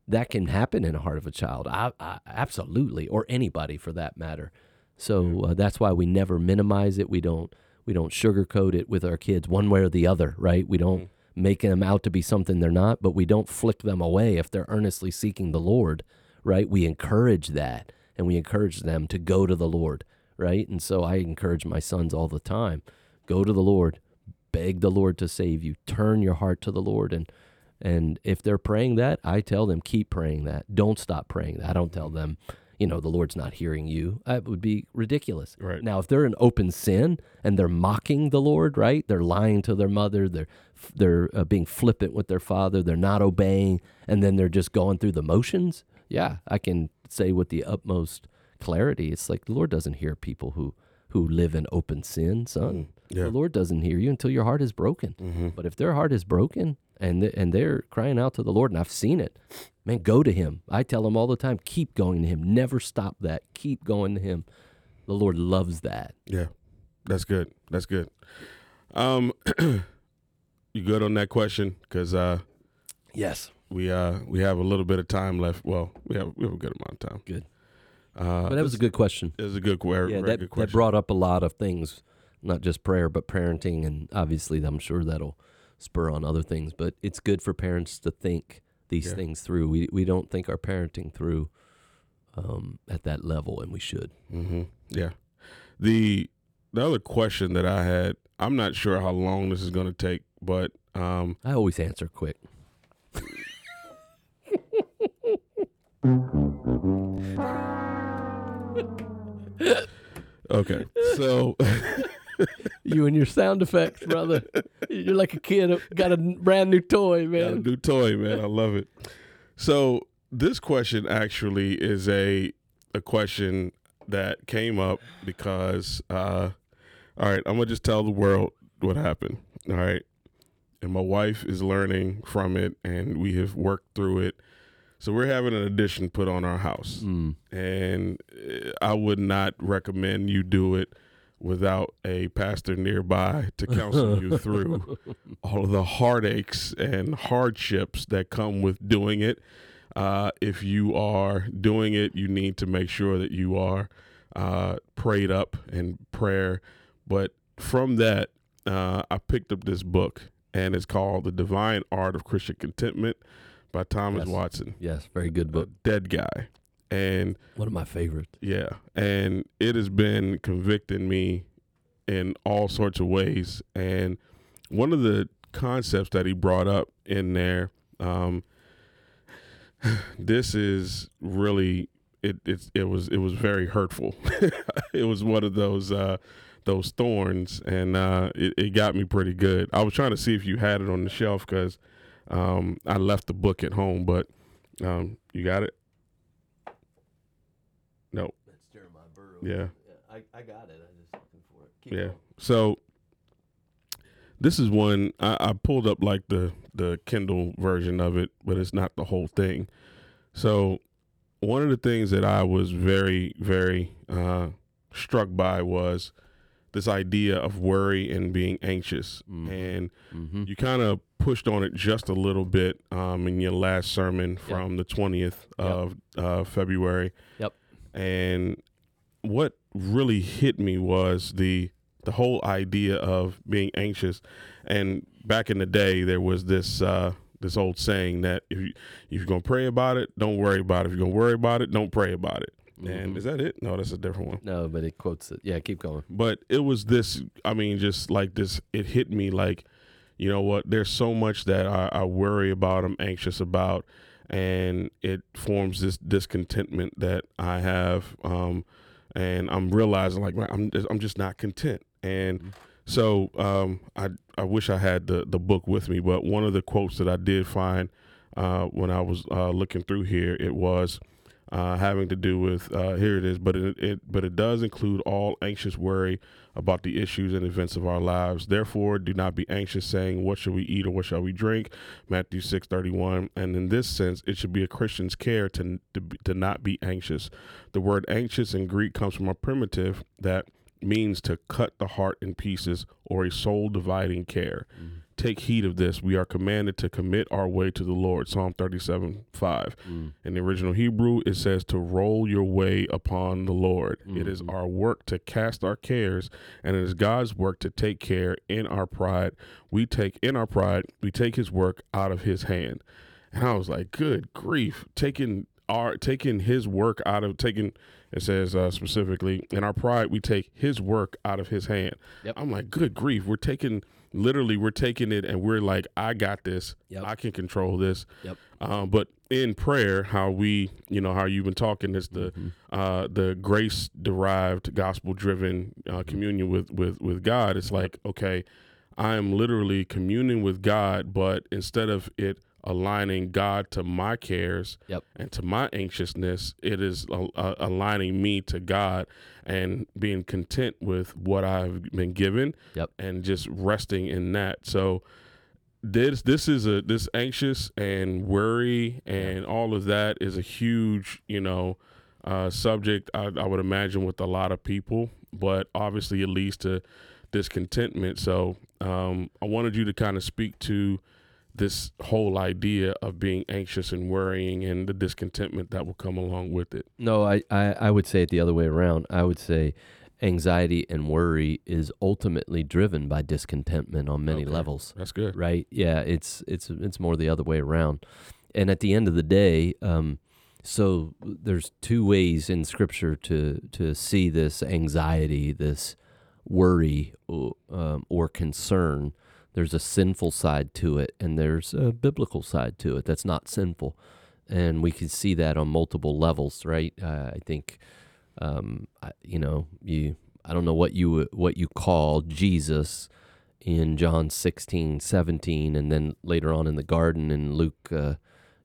A: that can happen in the heart of a child. I, I, absolutely, or anybody for that matter. So uh, that's why we never minimize it. We don't we don't sugarcoat it with our kids one way or the other, right? We don't make them out to be something they're not, but we don't flick them away if they're earnestly seeking the Lord, right? We encourage that and we encourage them to go to the Lord, right? And so I encourage my sons all the time go to the Lord, beg the Lord to save you, turn your heart to the Lord. And, and if they're praying that, I tell them, keep praying that. Don't stop praying that. I don't tell them, you know, the Lord's not hearing you. That would be ridiculous.
B: Right.
A: Now, if they're in open sin and they're mocking the Lord, right? They're lying to their mother. They're they're uh, being flippant with their father. They're not obeying, and then they're just going through the motions. Yeah, I can say with the utmost clarity, it's like the Lord doesn't hear people who who live in open sin, son.
B: Yeah.
A: The Lord doesn't hear you until your heart is broken.
B: Mm-hmm.
A: But if their heart is broken and th- and they're crying out to the Lord, and I've seen it, man, go to Him. I tell them all the time, keep going to Him. Never stop that. Keep going to Him. The Lord loves that.
B: Yeah, that's good. That's good. Um, you good on that question? Because uh,
A: Yes.
B: we uh we have a little bit of time left. Well, we have we have a good amount of time.
A: Good.
B: Uh,
A: But that was a good question.
B: It was a good, very,
A: yeah,
B: very
A: that,
B: good
A: that brought up a lot of things, not just prayer, but parenting. And obviously, I'm sure that'll spur on other things. But it's good for parents to think these
B: Yeah.
A: things through. We, we don't think our parenting through um, at that level, and we should.
B: hmm Yeah. The the other question that I had, I'm not sure how long this is going to take, but um,
A: I always answer quick.
B: okay. So
A: You and your sound effects, brother. You're like a kid got a brand new toy,
B: got a
A: man.
B: new toy, man. I love it. So this question actually is a a question that came up because, uh, all right, I'm gonna just tell the world what happened. All right, and my wife is learning from it, and we have worked through it. So we're having an addition put on our house,
A: Mm.
B: and uh, I would not recommend you do it without a pastor nearby to counsel you through all of the heartaches and hardships that come with doing it. Uh, if you are doing it, you need to make sure that you are uh, prayed up in prayer. But from that, uh, I picked up this book, and it's called The Divine Art of Christian Contentment by Thomas
A: Yes.
B: Watson,
A: Yes, very good
B: a
A: book.
B: dead guy. And
A: One of my favorites.
B: yeah, and it has been convicting me in all sorts of ways. And one of the concepts that he brought up in there, um, this is really it. It's it was it was very hurtful. it was one of those uh, those thorns, and uh, it, it got me pretty good. I was trying to see if you had it on the shelf because um, I left the book at home, but um, you got it. No.
A: That's Jeremiah Burroughs.
B: Yeah.
A: I, I got it. I just looking for it. Keep
B: Yeah.
A: going.
B: So this is one I, I pulled up like the the Kindle version of it, but it's not the whole thing. So one of the things that I was very very uh, struck by was this idea of worry and being anxious,
A: Mhm.
B: and
A: Mm-hmm.
B: you kind of pushed on it just a little bit um, in your last sermon from the 20th of uh, February.
A: Yep.
B: And what really hit me was the the whole idea of being anxious. And back in the day, there was this uh, this old saying that if you if you're gonna pray about it, don't worry about it. If you're gonna worry about it, don't pray about it. And
A: Mhm.
B: is that it? No, that's a different one
A: No, but it quotes it. Yeah, keep going.
B: but it was this i mean just like this it hit me like you know what there's so much that i, I worry about i'm anxious about and it forms this discontentment that i have um and i'm realizing like i'm just, i'm just not content and
A: Mhm.
B: so um i i wish i had the the book with me but one of the quotes that i did find uh when i was uh looking through here it was uh, having to do with uh, here it is, but it, it but it does include all anxious worry about the issues and events of our lives. Therefore, do not be anxious, saying, "What shall we eat or what shall we drink?" Matthew six thirty one. And in this sense, it should be a Christian's care to to, to not be anxious. The word anxious in Greek comes from a primitive that means to cut the heart in pieces or a soul dividing care. Take heed of this. We are commanded to commit our way to the Lord. Psalm 37 5.
A: Mm.
B: In the original Hebrew, it says to roll your way upon the Lord. It is
A: Mhm.
B: our work to cast our cares, and it is God's work to take care in our pride. We take in our pride, we take his work out of his hand. And I was like, good grief, taking our taking his work out of taking it says uh, specifically in our pride we take his work out of his hand.
A: Yep.
B: I'm like, good grief, we're taking literally we're taking it and we're like, I got this.
A: Yep.
B: I can control this.
A: Yep.
B: Um, but in prayer, how we, you know, how you've been talking is the
A: Mhm.
B: uh, the grace derived, gospel driven uh, communion with with with God. It's like, okay, I am literally communing with God, but instead of it aligning God to my cares
A: Yep.
B: and to my anxiousness, it is uh, uh, aligning me to God and being content with what I've been given
A: Yep.
B: and just resting in that. So this this is a this anxious and worry and all of that is a huge you know uh, subject I, I would imagine with a lot of people but obviously it leads to discontentment so um, i wanted you to kind of speak to this whole idea of being anxious and worrying and the discontentment that will come along with it
A: No, I, I, I would say it the other way around. I would say anxiety and worry is ultimately driven by discontentment on many
B: Okay.
A: levels.
B: that's good
A: Right? Yeah, it's it's it's more the other way around. And at the end of the day, um, so there's two ways in Scripture to to see this anxiety, this worry, um, or concern. There's a sinful side to it, and there's a biblical side to it that's not sinful, and we can see that on multiple levels. Right? Uh, I think, um, I, you know, you. I don't know what you what you call Jesus in John 16, 17, and then later on in the garden in Luke, uh,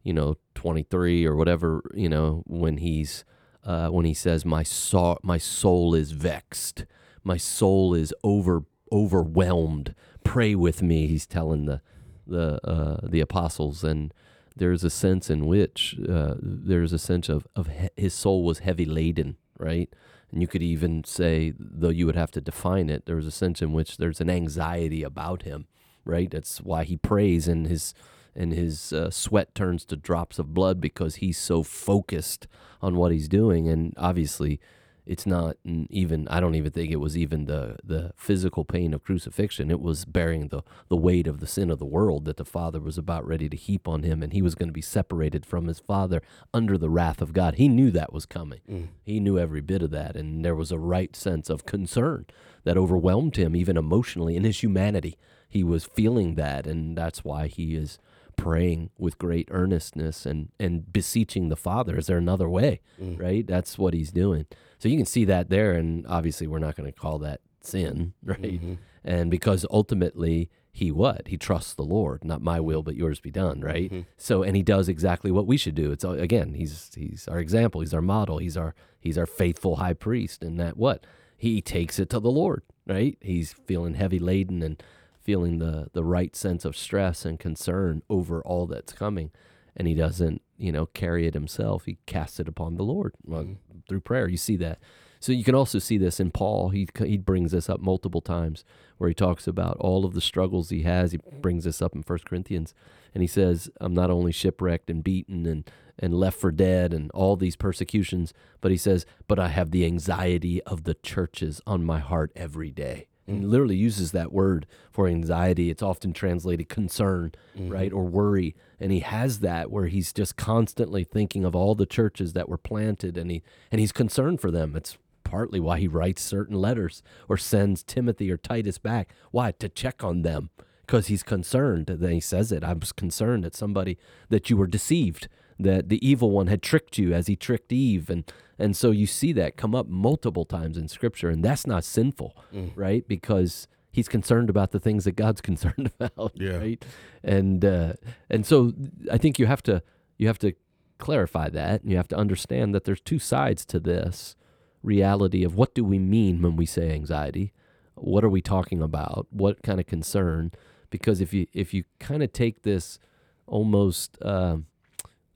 A: you know, 23 or whatever, you know, when he's uh, when he says, "My soul, my soul is vexed, my soul is over overwhelmed. Pray with me." He's telling the the uh, the apostles, and there's a sense in which uh, there's a sense of of he- his soul was heavy laden, right? And you could even say, though you would have to define it, there's a sense in which there's an anxiety about him, right? That's why he prays and his and his uh, sweat turns to drops of blood because he's so focused on what he's doing. And obviously, it's not even I don't even think it was even the the physical pain of crucifixion. It was bearing the the weight of the sin of the world that the Father was about ready to heap on him, and he was going to be separated from his Father under the wrath of God. He knew that was coming.
B: Mm.
A: He knew every bit of that, and there was a right sense of concern that overwhelmed him, even emotionally in his humanity. He was feeling that, and that's why he is praying with great earnestness and and beseeching the Father. Is there another way?
B: Mm.
A: Right? That's what he's doing. So you can see that there, and obviously we're not going to call that sin, right?
B: Mhm.
A: And because ultimately he what he trusts the Lord, not my will but yours be done, right?
B: Mhm.
A: So and he does exactly what we should do. It's uh, again he's he's our example, he's our model, he's our he's our faithful high priest, and that what he takes it to the Lord, right? He's feeling heavy laden and feeling the the right sense of stress and concern over all that's coming, and he doesn't you know carry it himself. He casts it upon the Lord well,
B: Mhm.
A: through prayer. You see that. So you can also see this in Paul. He he brings this up multiple times where he talks about all of the struggles he has. He brings this up in First Corinthians, and he says, "I'm not only shipwrecked and beaten and and left for dead and all these persecutions, but he says, but I have the anxiety of the churches on my heart every day." And he literally uses that word for anxiety. It's often translated concern,
B: Mm-hmm.
A: right, or worry. And he has that where he's just constantly thinking of all the churches that were planted, and he and he's concerned for them. It's partly why he writes certain letters or sends Timothy or Titus back. Why? To check on them because he's concerned. Then he says it. I was concerned that somebody that you were deceived, that the evil one had tricked you as he tricked Eve, and and so you see that come up multiple times in Scripture, and that's not sinful,
B: Mm.
A: right? Because he's concerned about the things that God's concerned about,
B: Yeah.
A: right? And uh, and so I think you have to you have to clarify that, and you have to understand that there's two sides to this reality of what do we mean when we say anxiety what are we talking about what kind of concern because if you if you kind of take this almost um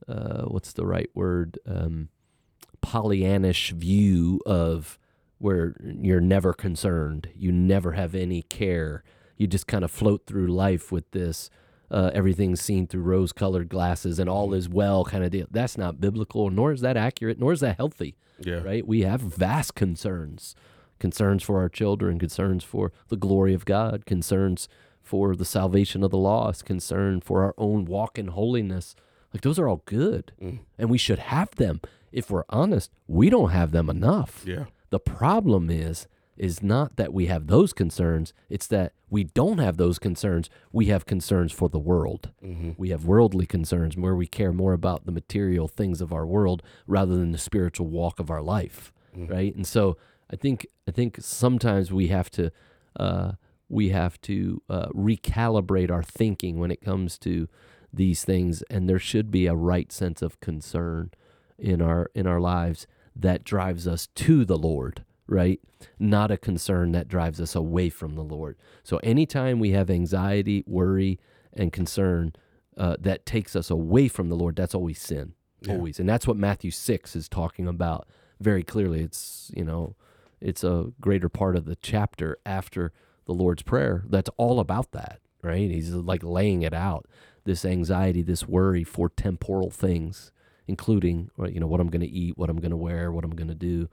A: uh, what's the right word um, pollyannish view of where you're never concerned you never have any care you just kind of float through life with this uh, everything's seen through rose colored glasses and all is well kind of deal that's not biblical nor is that accurate nor is that healthy
B: Yeah.
A: right? We have vast concerns concerns for our children, concerns for the glory of God, concerns for the salvation of the lost, concern for our own walk in holiness. Like those are all good,
B: Mm.
A: and we should have them. If we're honest, we don't have them enough.
B: Yeah.
A: The problem is is not that we have those concerns, it's that we don't have those concerns. We have concerns for the world.
B: Mm-hmm.
A: We have worldly concerns where we care more about the material things of our world rather than the spiritual walk of our life, right? And so I think I think sometimes we have to uh, we have to uh, recalibrate our thinking when it comes to these things, and there should be a right sense of concern in our in our lives that drives us to the Lord, right? Not a concern that drives us away from the Lord. So anytime we have anxiety, worry, and concern uh, that takes us away from the Lord, that's always sin,
B: Yeah.
A: always, and that's what Matthew six is talking about very clearly. It's you know, it's a greater part of the chapter after the Lord's prayer that's all about that, right? He's like laying it out. This anxiety, this worry for temporal things, including you know what I'm going to eat, what I'm going to wear, what I'm going to do,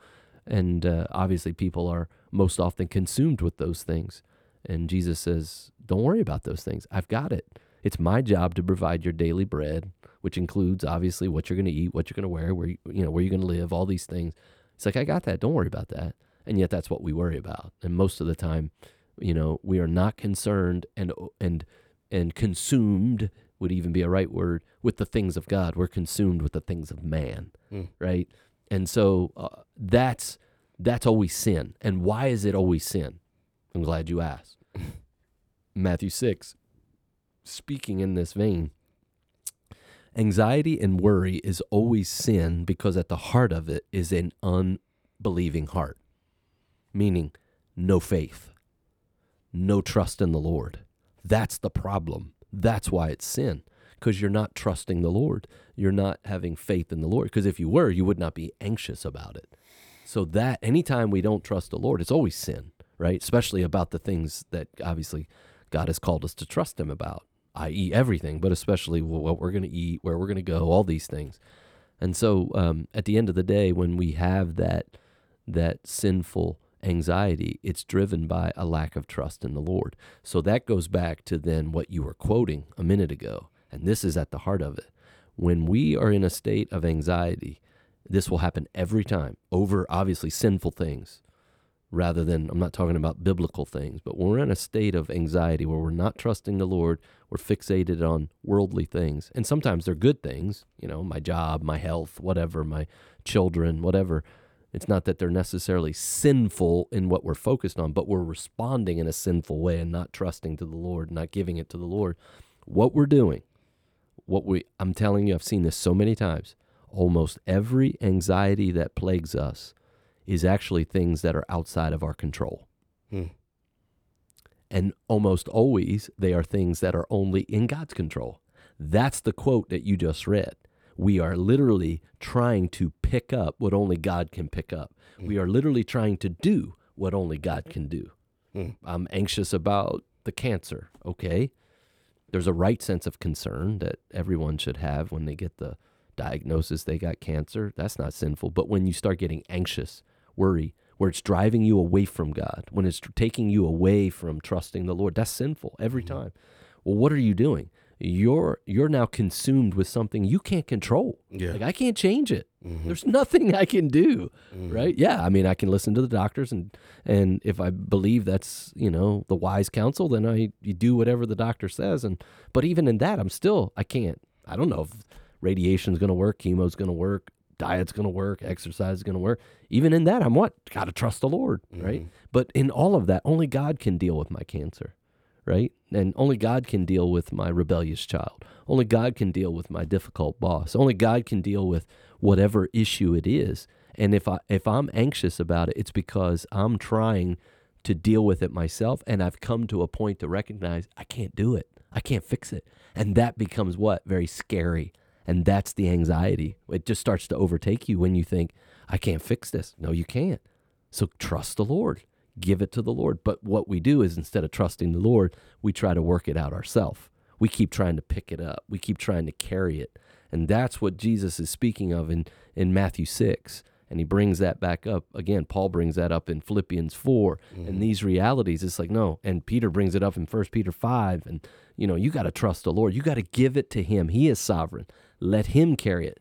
A: and uh, obviously people are most often consumed with those things. And Jesus says, "Don't worry about those things. I've got it. It's my job to provide your daily bread, which includes obviously what you're going to eat, what you're going to wear, where you, you know where you're going to live, all these things." It's like I got that. Don't worry about that. And yet that's what we worry about. And most of the time, you know, we are not concerned and and and consumed would even be a right word with the things of God. We're consumed with the things of man,
B: Mm.
A: right? And so uh, that's that's always sin. And why is it always sin? I'm glad you asked. Matthew 6 speaking in this vein. Anxiety and worry is always sin because at the heart of it is an unbelieving heart, meaning no faith, no trust in the Lord. That's the problem. That's why it's sin because you're not trusting the Lord. You're not having faith in the Lord. Because if you were, you would not be anxious about it. So that anytime we don't trust the Lord, it's always sin, right? Especially about the things that obviously God has called us to trust Him about, i.e., everything, but especially what we're going to eat, where we're going to go, all these things. And so, um, at the end of the day, when we have that that sinful anxiety, it's driven by a lack of trust in the Lord. So that goes back to then what you were quoting a minute ago, and this is at the heart of it. When we are in a state of anxiety, this will happen every time over obviously sinful things rather than I'm not talking about biblical things, but when we're in a state of anxiety where we're not trusting the Lord, we're fixated on worldly things. And sometimes they're good things, you know, my job, my health, whatever, my children, whatever. It's not that they're necessarily sinful in what we're focused on, but we're responding in a sinful way and not trusting to the Lord, not giving it to the Lord. What we're doing, what we I'm telling you, I've seen this so many times. Almost every anxiety that plagues us is actually things that are outside of our control.
B: Hmm.
A: And almost always they are things that are only in God's control. That's the quote that you just read. We are literally trying to pick up what only God can pick up. We are literally trying to do what only God can do.
B: Hmm.
A: I'm anxious about the cancer. Okay. There's a right sense of concern that everyone should have when they get the diagnosis they got cancer. That's not sinful. But when you start getting anxious, worry, where it's driving you away from God, when it's taking you away from trusting the Lord, that's sinful every
B: Mm-hmm.
A: time. Well, what are you doing? You're you're now consumed with something you can't control.
B: Yeah.
A: Like I can't change it.
B: Mhm.
A: There's nothing I can do,
B: Mhm.
A: right? Yeah, I mean I can listen to the doctors and and if I believe that's, you know, the wise counsel, then I you do whatever the doctor says and but even in that I'm still I can't. I don't know if radiation's going to work, chemo's going to work, diet's going to work, exercise is going to work. Even in that I'm what? Got to trust the Lord, right? But in all of that, only God can deal with my cancer right? And only God can deal with my rebellious child. Only God can deal with my difficult boss. Only God can deal with whatever issue it is. And if I if I'm anxious about it, it's because I'm trying to deal with it myself and I've come to a point to recognize I can't do it. I can't fix it. And that becomes what? Very scary. And that's the anxiety. It just starts to overtake you when you think I can't fix this. No, you can't. So trust the Lord give it to the Lord. But what we do is instead of trusting the Lord, we try to work it out ourselves. We keep trying to pick it up. We keep trying to carry it. And that's what Jesus is speaking of in, in Matthew 6. And he brings that back up. Again, Paul brings that up in Philippians 4. And mm-hmm. these realities, it's like, no. And Peter brings it up in 1 Peter 5. And, you know, you got to trust the Lord. You got to give it to him. He is sovereign. Let him carry it.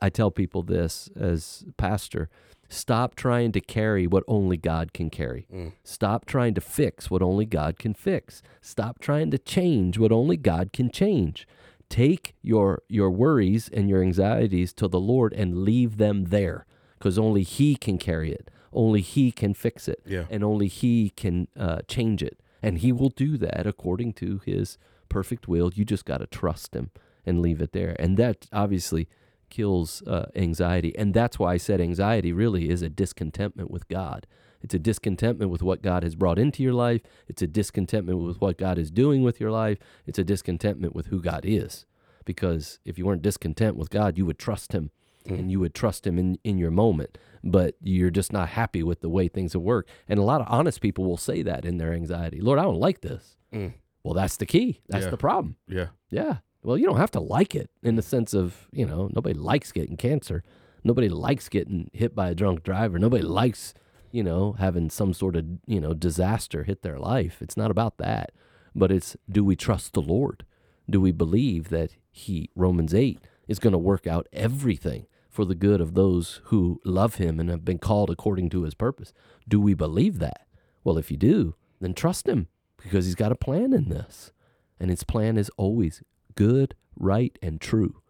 A: I tell people this as pastor stop trying to carry what only God can carry. Stop trying to fix what only God can fix. Stop trying to change what only God can change. Take your your worries and your anxieties to the Lord and leave them there because only he can carry it. Only he can fix it.
B: Yeah.
A: And only he can uh, change it. And he will do that according to his perfect will. You just got to trust him and leave it there. And that obviously kills uh, anxiety. And that's why I said anxiety really is a discontentment with God. It's a discontentment with what God has brought into your life. It's a discontentment with what God is doing with your life. It's a discontentment with who God is. Because if you weren't discontent with God, you would trust Him and you would trust Him in, in your moment. But you're just not happy with the way things have worked. And a lot of honest people will say that in their anxiety Lord, I don't like this.
B: Mm.
A: Well, that's the key. That's
B: Yeah.
A: the problem.
B: Yeah.
A: Yeah. Well, you don't have to like it in the sense of, you know, nobody likes getting cancer. Nobody likes getting hit by a drunk driver. Nobody likes, you know, having some sort of, you know, disaster hit their life. It's not about that. But it's do we trust the Lord? Do we believe that He, Romans 8, is going to work out everything for the good of those who love Him and have been called according to His purpose? Do we believe that? Well, if you do, then trust Him because He's got a plan in this. And His plan is always good, right, and true.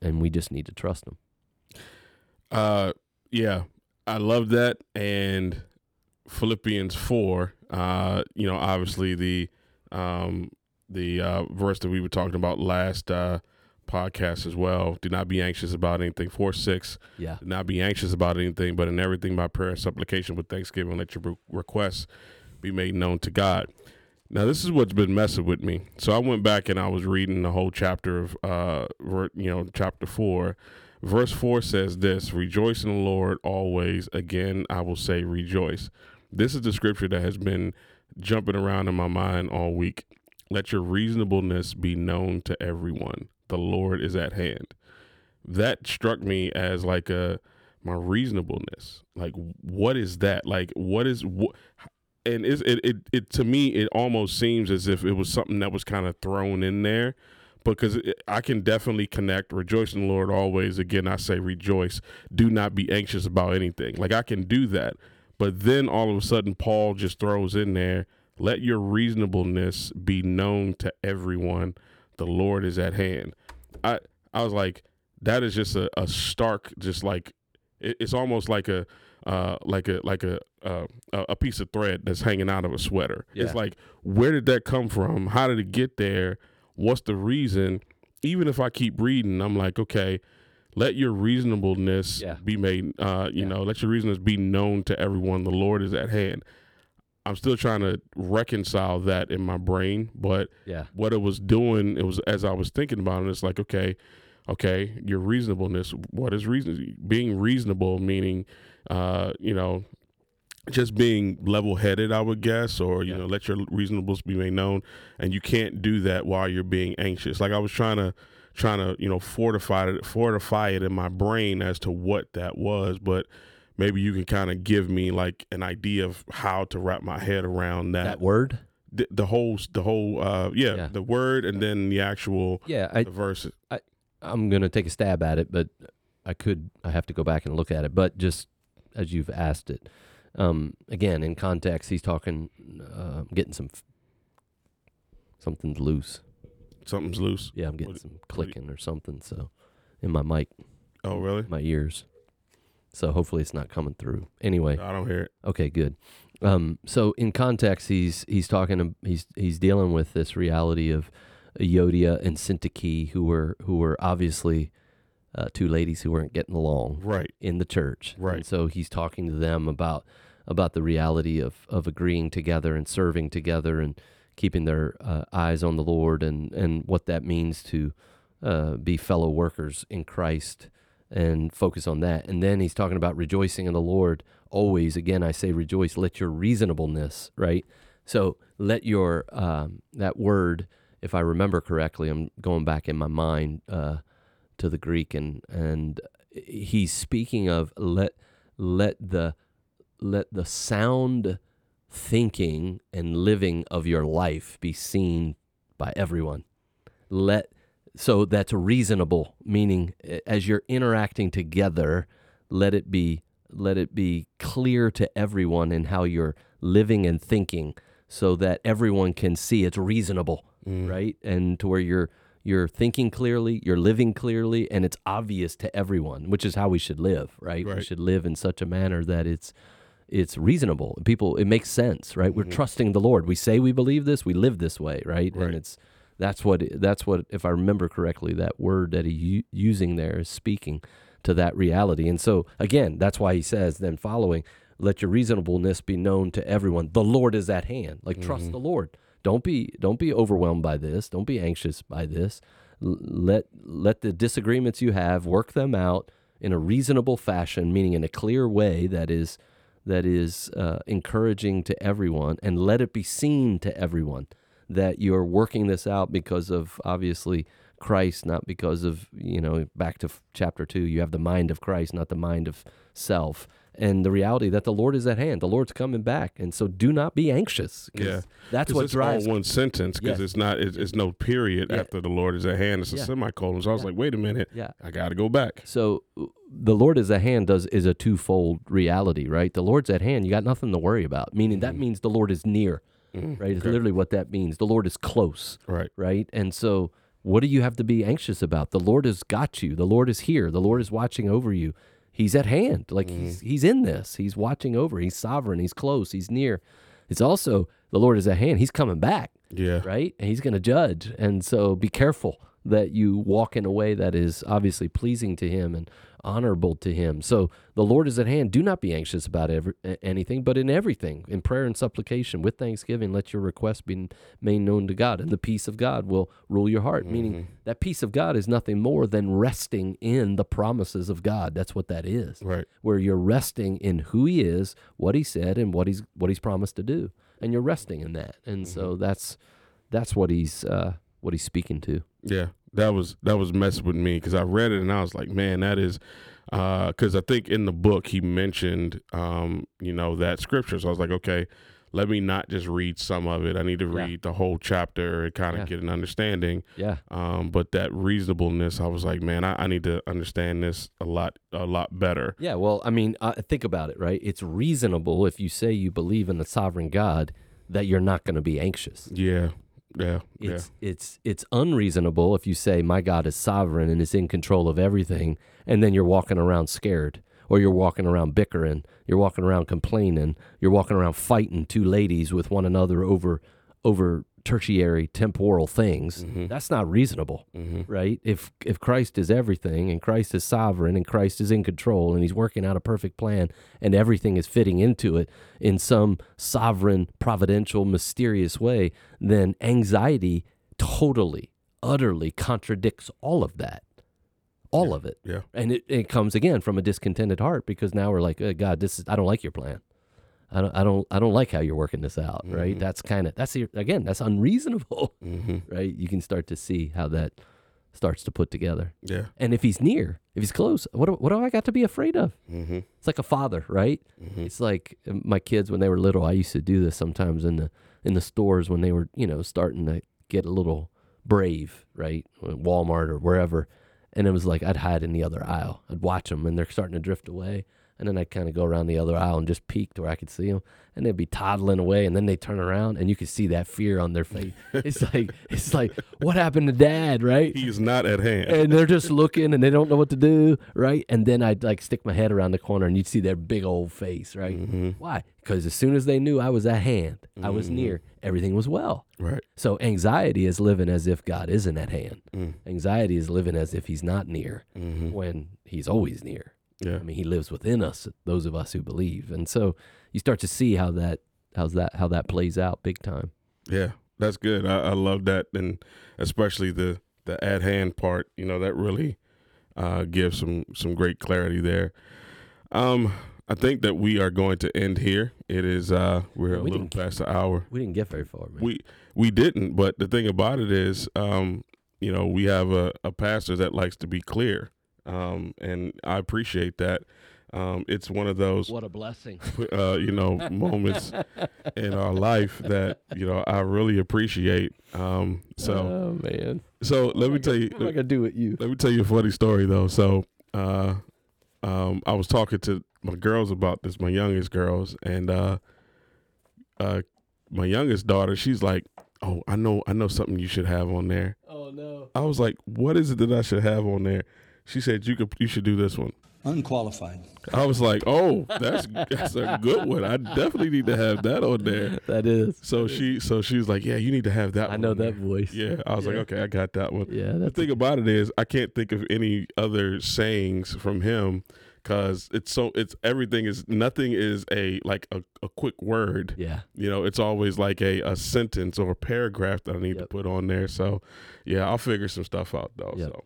A: And we just need to trust Him.
B: Uh, yeah, I love that. And Philippians four, uh, you know, obviously the um the uh, verse that we were talking about last uh podcast as well. Do not be anxious about anything. Four six.
A: Yeah.
B: Do not be anxious about anything, but in everything by prayer and supplication with thanksgiving, let your requests be made known to God. Now, this is what's been messing with me. So I went back and I was reading the whole chapter of, uh, you know, chapter four. Verse four says this: "Rejoice in the Lord always." Again, I will say, rejoice. This is the scripture that has been jumping around in my mind all week. Let your reasonableness be known to everyone. The Lord is at hand. That struck me as like a my reasonableness. Like, what is that? Like, what is what? And it, it it to me it almost seems as if it was something that was kind of thrown in there because it, I can definitely connect. Rejoice in the Lord always. Again, I say rejoice. Do not be anxious about anything. Like I can do that, but then all of a sudden Paul just throws in there, "Let your reasonableness be known to everyone. The Lord is at hand." I I was like, that is just a, a stark, just like it, it's almost like a uh, like a like a uh, a piece of thread that's hanging out of a sweater. It's like, where did that come from? How did it get there? What's the reason? Even if I keep reading, I'm like, okay, let your reasonableness
A: Yeah.
B: be made. Uh, you
A: Yeah.
B: know, let your reasonableness be known to everyone. The Lord is at hand. I'm still trying to reconcile that in my brain, but
A: Yeah.
B: what it was doing, it was as I was thinking about it, it's like, okay, okay, your reasonableness. What is reason? Being reasonable, meaning, uh, you know, just being level headed, I would guess, or you
A: Yeah.
B: know, let your reasonableness be made known, and you can't do that while you're being anxious. Like I was trying to, trying to, you know, fortify it, fortify it in my brain as to what that was, but maybe you can kind of give me like an idea of how to wrap my head around that
A: That word.
B: the, the whole the whole uh yeah,
A: Yeah.
B: the word and then the actual
A: Yeah. I
B: the verse
A: I'm gonna take a stab at it, but I could I have to go back and look at it. But just as you've asked it, um, again in context, he's talking uh, getting some f- something's loose.
B: something's loose
A: Yeah, I'm getting
B: What-
A: some
B: do you-
A: clicking or something. So in my mic,
B: oh really
A: my ears. So hopefully it's not coming through. Anyway,
B: i don't hear it
A: Okay, good. Um, so in context, he's he's talking. He's he's dealing with this reality of Euodia and Syntyche, who were who were obviously uh, two ladies who weren't getting along
B: right
A: in the church.
B: Right.
A: And so he's talking to them about about the reality of of agreeing together and serving together and keeping their uh, eyes on the Lord and and what that means to uh, be fellow workers in Christ and focus on that. And then he's talking about rejoicing in the Lord always. Again, I say rejoice. Let your reasonableness right. So let your um, that word, if I remember correctly, I'm going back in my mind uh, to the Greek, and and he's speaking of let let the let the sound thinking and living of your life be seen by everyone. Let so that's reasonable, meaning as you're interacting together, let it be let it be clear to everyone in how you're living and thinking so that everyone can see it's reasonable,
B: Mm.
A: right? And to where you're you're thinking clearly, you're living clearly, and it's obvious to everyone, which is how we should live, right? We should live in such a manner that it's it's reasonable. People, it makes sense, right? We're
B: Mhm.
A: trusting the Lord. We say we believe this, we live this way, right?
B: Right.
A: And it's that's what that's what if I remember correctly, that word that he u- using there is speaking to that reality. And so again, that's why he says then following, let your reasonableness be known to everyone. The Lord is at hand. Like trust
B: Mhm.
A: the Lord. Don't be don't be overwhelmed by this. Don't be anxious by this. L- let let the disagreements you have work them out in a reasonable fashion, meaning in a clear way that is that is uh, encouraging to everyone, and let it be seen to everyone that you're working this out because of obviously Christ, not because of you know back to f- chapter two. You have the mind of Christ, not the mind of self, and the reality that the Lord is at hand. The Lord's coming back, and so do not be anxious.
B: Yeah.
A: that's what
B: it's
A: drives.
B: all one sentence because
A: Yes.
B: it's not it's, it's no period
A: Yeah.
B: after the lord is at hand it's a
A: Yeah.
B: semicolon so i was
A: Yeah.
B: like wait a minute
A: yeah,
B: i gotta go back
A: So uh, the Lord is at hand does is a twofold reality, right? The Lord's at hand. You got nothing to worry about. Meaning that
B: Mhm.
A: means the Lord is near,
B: Mm,
A: right? It's
B: okay.
A: literally what that means. The Lord is close,
B: right
A: right? And so what do you have to be anxious about? The Lord has got you. The Lord is here. The Lord is watching over you. He's at hand. Like mm-hmm. he's he's in this. He's watching over. He's sovereign. He's close. He's near. It's also the Lord is at hand. He's coming back
B: yeah
A: right? And he's going to judge. And so be careful. that you walk in a way that is obviously pleasing to him and honorable to him. So the Lord is at hand. Do not be anxious about every, anything, but in everything, in prayer and supplication, with thanksgiving, let your requests be made known to God, and the peace of God will rule your heart.
B: Mm-hmm.
A: Meaning that peace of God is nothing more than resting in the promises of God. That's what that is.
B: Right.
A: Where you're resting in who He is, what He said, and what He's what He's promised to do, and you're resting in that. And so that's that's what He's uh, what He's speaking to.
B: Yeah, that was that was messing with me because I read it and I was like, man, that is because I think in the book he mentioned, um, you know, that scripture. So I was like, okay, let me not just read some of it. I need to
A: Yeah.
B: read the whole chapter and kind of
A: Yeah.
B: get an understanding.
A: Yeah.
B: Um, but that reasonableness, I was like, man, I, I need to understand this a lot a lot better.
A: Yeah, well, I mean, uh, think about it, right? It's reasonable if you say you believe in the sovereign God that you're not going to be anxious.
B: Yeah, yeah, yeah.
A: It's it's it's unreasonable if you say my God is sovereign and is in control of everything, and then you're walking around scared, or you're walking around bickering, you're walking around complaining, you're walking around fighting two ladies with one another over over tertiary temporal things. That's not reasonable, right? If if Christ is everything and Christ is sovereign and Christ is in control and he's working out a perfect plan and everything is fitting into it in some sovereign, providential, mysterious way, then anxiety totally, utterly contradicts all of that. All of it.
B: Yeah.
A: And it, it comes again from a discontented heart because now we're like, "Uh, God, this is I don't like your plan. I don't I don't I don't like how you're working this out, right? That's kind of that's again, that's unreasonable,
B: Mm-hmm.
A: right? You can start to see how that starts to put together.
B: Yeah.
A: And if he's near, if he's close, what do, what do I got to be afraid of?
B: Mm-hmm.
A: It's like a father, right? It's like uh, my kids when they were little. I used to do this sometimes in the in the stores when they were, you know, starting to get a little brave, right? Walmart or wherever. And it was like I'd hide in the other aisle. I'd watch them, and they're starting to drift away. And then I'd kind of go around the other aisle and just peek to where I could see them. And they'd be toddling away, and then they turn around, and you could see that fear on their face. it's like it's like what happened to Dad, right?
B: He's not at hand.
A: and they're just looking and they don't know what to do, right? And then I'd like stick my head around the corner and you'd see their big old face, right?
B: Mm-hmm.
A: Why? Because as soon as they knew I was at hand, I was near, everything was well.
B: right.
A: So anxiety is living as if God isn't at hand.
B: Mm.
A: Anxiety is living as if He's not near
B: Mm-hmm.
A: when He's always near.
B: Yeah.
A: I mean, He lives within us, those of us who believe, and so you start to see how that how's that how that plays out big time.
B: Yeah, that's good. I, I love that, and especially the the at hand part. You know, that really uh, gives some some great clarity there. Um, I think that we are going to end here. It is uh, we're a
A: We
B: little
A: didn't-
B: past the hour.
A: We didn't get very far, man.
B: We we didn't, but the thing about it is, um, you know, we have a, a pastor that likes to be clear, um, and I appreciate that. Um, it's one of those
A: what a blessing.
B: uh, you know, moments in our life that you know I really appreciate. Um, so,
A: oh man,
B: so let me tell you,
A: what am I gonna do with you?
B: let me tell you a funny story though. So, uh, um, I was talking to my girls about this, my youngest girls, and uh, uh, my youngest daughter, she's like, "Oh, I know, I know something you should have on there."
A: Oh no.
B: I was like, "What is it that I should have on there?" She said, "You could, you should do this one."
D: Unqualified.
B: I was like, "Oh, that's that's a good one. I definitely need to have that on there."
A: That is.
B: So she, so she was like, "Yeah, you need to have that."
A: I
B: one
A: know that
B: there."
A: voice.
B: Yeah, I was like, "Okay, I got that one."
A: Yeah,
B: The
A: that's
B: thing about it is, I can't think of any other sayings from him because it's so it's everything is nothing is a like a, a quick word.
A: yeah.
B: You know, it's always like a, a sentence or a paragraph that I need to put on there. So, yeah, I'll figure some stuff out though.
A: Yep.
B: So,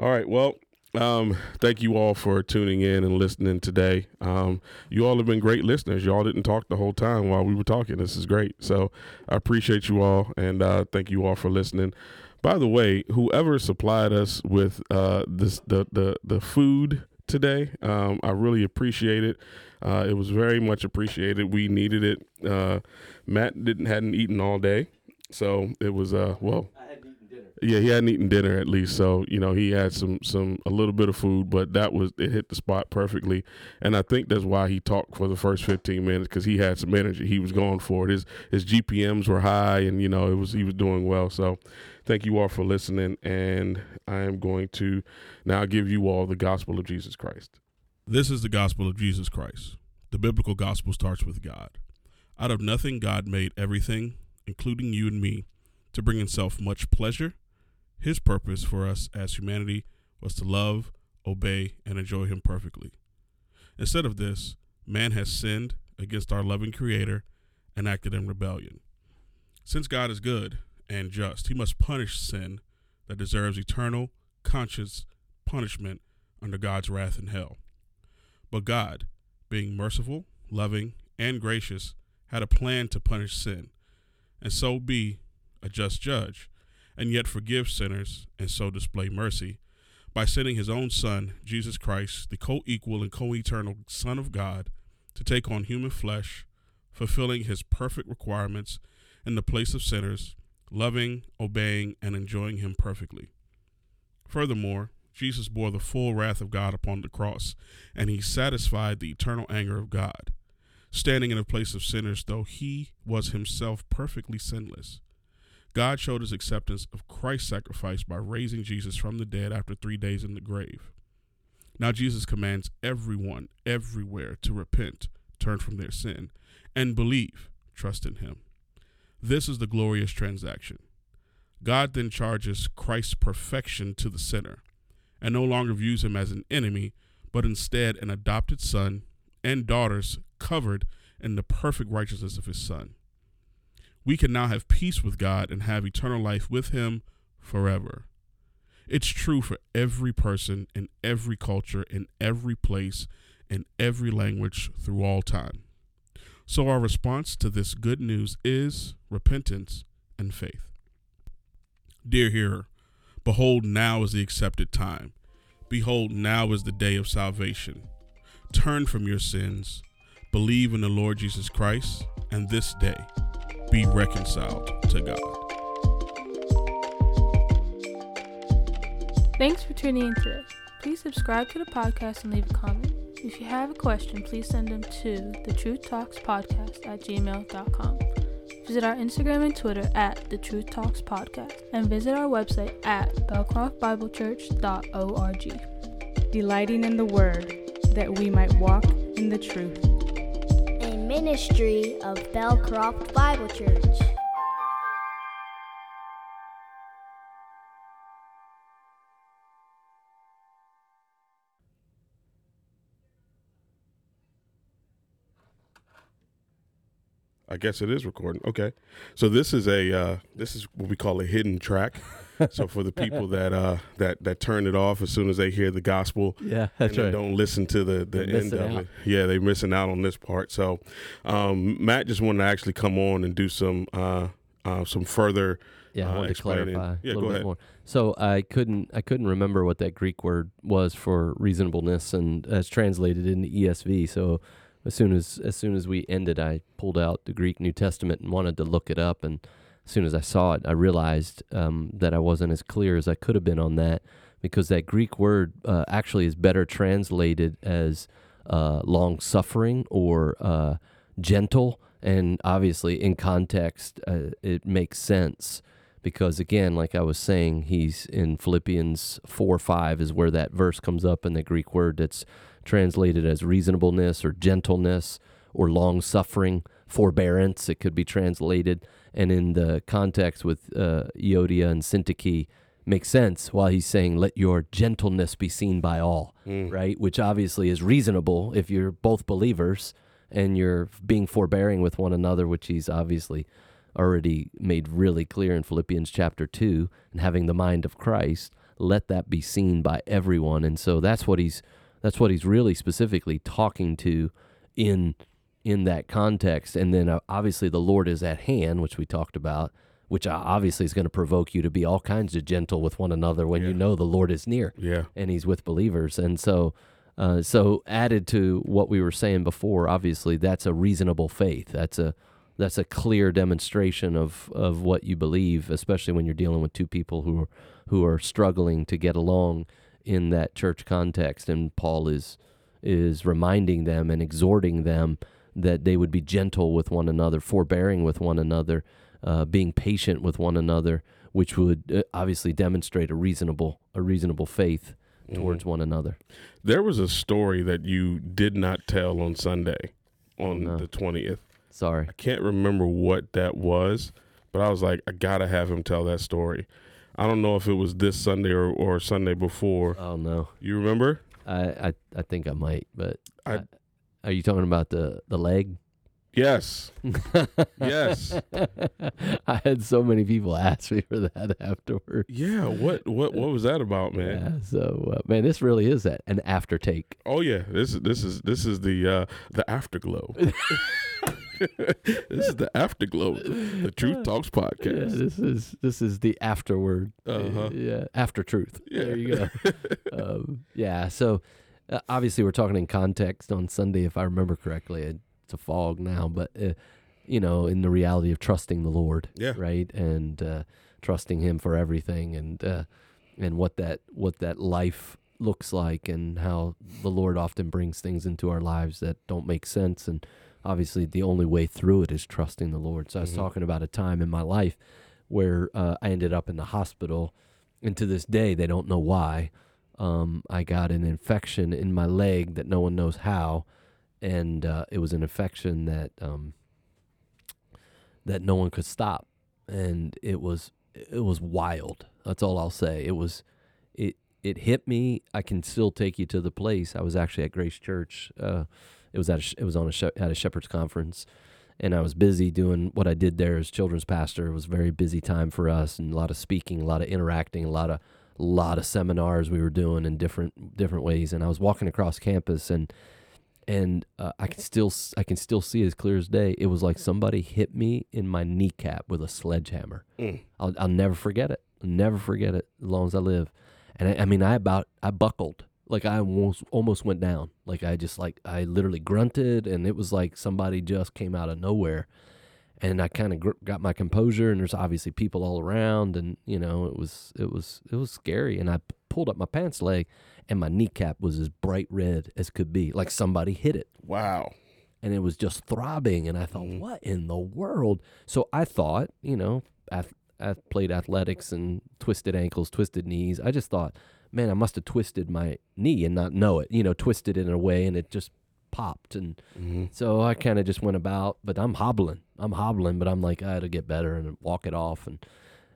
B: all right, well. Um, thank you all for tuning in and listening today. Um, you all have been great listeners. Y'all didn't talk the whole time while we were talking. This is great. So I appreciate you all and uh, thank you all for listening. By the way, whoever supplied us with uh, this the, the the food today, um, I really appreciate it. Uh, it was very much appreciated. We needed it. Uh, Matt didn't hadn't eaten all day, so it was uh well. Yeah, he hadn't eaten dinner at least, so you know he had some some a little bit of food, but that was it hit the spot perfectly, and I think that's why he talked for the first fifteen minutes because he had some energy. He was going for it. His his GPMs were high, and you know it was he was doing well. So, thank you all for listening, and I am going to now give you all the gospel of Jesus Christ. This is the gospel of Jesus Christ. The biblical gospel starts with God. Out of nothing, God made everything, including you and me, to bring himself much pleasure His purpose for us as humanity was to love, obey, and enjoy Him perfectly. Instead of this, man has sinned against our loving Creator and acted in rebellion. Since God is good and just, He must punish sin that deserves eternal, conscious punishment under God's wrath in hell. But God, being merciful, loving, and gracious, had a plan to punish sin, and so be a just judge, and yet forgive sinners, and so display mercy, by sending his own Son, Jesus Christ, the co equal and co eternal Son of God, to take on human flesh, fulfilling his perfect requirements in the place of sinners, loving, obeying, and enjoying him perfectly. Furthermore, Jesus bore the full wrath of God upon the cross, and he satisfied the eternal anger of God, standing in the place of sinners, though he was himself perfectly sinless. God showed his acceptance of Christ's sacrifice by raising Jesus from the dead after three days in the grave. Now, Jesus commands everyone, everywhere, to repent, turn from their sin, and believe, trust in him. This is the glorious transaction. God then charges Christ's perfection to the sinner and no longer views him as an enemy, but instead an adopted son and daughters covered in the perfect righteousness of his son. We can now have peace with God and have eternal life with him forever. It's true for every person in every culture, in every place, in every language through all time. So, our response to this good news is repentance and faith. Dear hearer, Behold, now is the accepted time. Behold, now is the day of salvation. Turn from your sins, believe in the Lord Jesus Christ, and this day be reconciled to God.
D: Thanks for tuning in today. Please subscribe to the podcast and leave a comment. If you have a question, please send them to the Truth Talks Podcast at gmail.com. Visit our Instagram and Twitter at The Truth Talks Podcast and visit our website at belcroftbiblechurch.org.
E: Delighting in the Word, that we might walk in the truth.
C: Ministry of Belcroft Bible Church.
B: I guess it is recording. Okay, so this is a uh, this is what we call a hidden track. so for the people that uh, that that turn it off as soon as they hear the gospel,
A: Yeah, that's
B: they
A: right.
B: don't listen to the the
A: They're
B: end of
A: out.
B: it. Yeah, they're missing out on this part. So um, Matt just wanted to actually come on and do some uh, uh, some further.
A: Yeah, I
B: uh,
A: wanted to clarify
B: Yeah,
A: a little bit
B: ahead.
A: more. So I couldn't I couldn't remember what that Greek word was for reasonableness, and as translated in the ESV. So as soon as as soon as we ended, I pulled out the Greek New Testament and wanted to look it up. And as soon as I saw it, I realized um, that I wasn't as clear as I could have been on that because that Greek word uh, actually is better translated as uh, long suffering or uh, gentle. And obviously, in context, uh, it makes sense because, again, like I was saying, he's in Philippians 4 5 is where that verse comes up in the Greek word that's translated as reasonableness or gentleness or long suffering, forbearance, it could be translated. And in the context with uh, Euodia and Syntyche, makes sense while he's saying, let your gentleness be seen by all
B: Mm.
A: right? Which obviously is reasonable if you're both believers and you're being forbearing with one another, which he's obviously already made really clear in Philippians chapter 2 and having the mind of Christ let that be seen by everyone and so that's what he's that's what he's really specifically talking to in in that context and then uh, obviously the Lord is at hand which we talked about which uh, obviously is going to provoke you to be all kinds of gentle with one another when you know the Lord is near
B: Yeah,
A: and he's with believers. And so, uh, so added to what we were saying before, obviously that's a reasonable faith. That's a that's a clear demonstration of of what you believe, especially when you're dealing with two people who are who are struggling to get along in that church context. And Paul is is reminding them and exhorting them that they would be gentle with one another, forbearing with one another, uh, being patient with one another, which would uh, obviously demonstrate a reasonable a reasonable faith towards one another.
B: there was a story that you did not tell on Sunday, on
A: no.
B: the twentieth.
A: Sorry.
B: I can't remember what that was, but I was like, I gotta have him tell that story. I don't know if it was this Sunday or, or Sunday before.
A: Oh no,
B: You remember?
A: I I, I think I might, but
B: I-
A: I- are you talking about the the leg?
B: Yes. Yes.
A: I had so many people ask me for that afterwards.
B: Yeah. What what what was that about, man?
A: Yeah, so uh, man, this really is that an after take.
B: Oh yeah. This is this is this is the uh the afterglow. this is the afterglow. The Truth Talks
A: Yeah,
B: podcast.
A: this is this is the afterword.
B: Uh-huh.
A: Yeah, after truth.
B: Yeah.
A: There you go. um, yeah. So uh, obviously we're talking in context on Sunday, if I remember correctly. It's a fog now, but uh, you know, in the reality of trusting the Lord,
B: Yeah.
A: right, and uh, trusting Him for everything, and uh, and what that what that life looks like, and how the Lord often brings things into our lives that don't make sense, and obviously the only way through it is trusting the Lord. So I was
B: Mhm.
A: talking about a time in my life where uh, I ended up in the hospital, and to this day they don't know why. Um, I got an infection in my leg that no one knows how, and uh, it was an infection that um, that no one could stop, and it was it was wild. That's all I'll say. It was it it hit me. I can still take you to the place. I was actually at Grace Church. Uh, it was at a, it was on a sh- at a shepherd's conference, and I was busy doing what I did there as children's pastor. It was a very busy time for us, and a lot of speaking, a lot of interacting, a lot of lot of seminars we were doing in different different ways. And I was walking across campus, and and uh, I can still I can still see it as clear as day. It was like somebody hit me in my kneecap with a sledgehammer.
B: Mm.
A: I'll I'll never forget it. I'll never forget it as long as I live. And I, I mean, I about I buckled. Like I almost almost went down. Like I just like I literally grunted, and it was like somebody just came out of nowhere. And I kind of gr- got my composure, and there's obviously people all around, and you know it was it was it was scary. And I p- pulled up my pants leg, and my kneecap was as bright red as could be, like somebody hit it
B: Wow.
A: and it was just throbbing. And I thought,
B: Mhm.
A: what in the world? So I thought, you know, I, I played athletics and twisted ankles, twisted knees. I just thought, man, I must have twisted my knee and not know it. You know, twisted it in a way, and it just popped. And
B: hmm
A: so I kind of just went about, but I'm hobbling. I'm hobbling, but I'm like, I had to get better and walk it off. And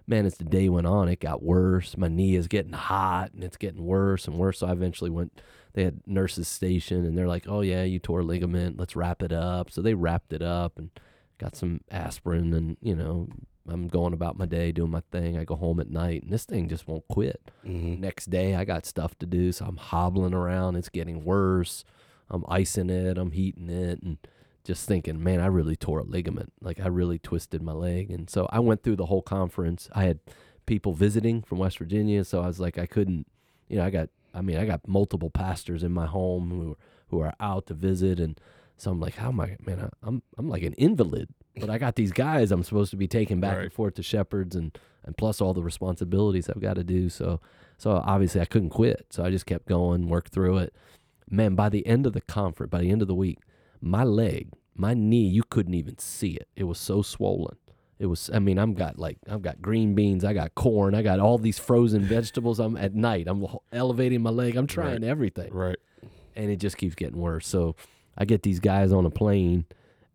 A: man, as the day went on, it got worse. My knee is getting hot and it's getting worse and worse. So I eventually went, they had nurses station and they're like, oh, yeah, you tore a ligament. Let's wrap it up. So they wrapped it up and got some aspirin. And, you know, I'm going about my day doing my thing. I go home at night and this thing just won't quit.
B: hmm
A: Next day, I got stuff to do, so I'm hobbling around. It's getting worse. I'm icing it. I'm heating it, and just thinking, man, I really tore a ligament. Like I really twisted my leg, and so I went through the whole conference. I had people visiting from West Virginia, so I was like, I couldn't, you know, I got, I mean, I got multiple pastors in my home who who are out to visit, and so I'm like, how am I, man? I, I'm I'm like an invalid, but I got these guys I'm supposed to be taking back and forth to shepherds, and and plus all the responsibilities I've got to do. So so obviously I couldn't quit. So I just kept going, worked through it. Man, by the end of the conference, by the end of the week, my leg, my knee, you couldn't even see it. It was so swollen. It was I mean, I'm got like I've got green beans, I got corn, I got all these frozen vegetables. I'm at night, I'm elevating my leg, I'm trying everything.
B: Right.
A: And it just keeps getting worse. So I get these guys on a plane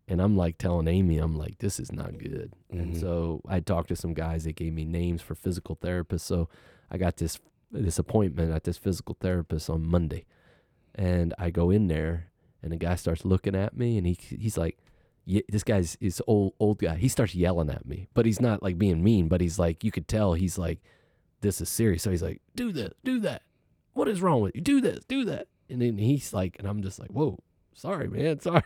A: and I'm like telling Amy, I'm like, this is not good. And
B: Mhm.
A: so I talked to some guys that gave me names for physical therapists. So I got this this appointment at this physical therapist on Monday, and I go in there, and the guy starts looking at me, and he he's like, yeah, this guy's is old old guy. He starts yelling at me, but he's not like being mean, but he's like, you could tell he's like, this is serious. So he's like, do this, do that. What is wrong with you? Do this, do that. And then he's like, and I'm just like, whoa, sorry, man, sorry.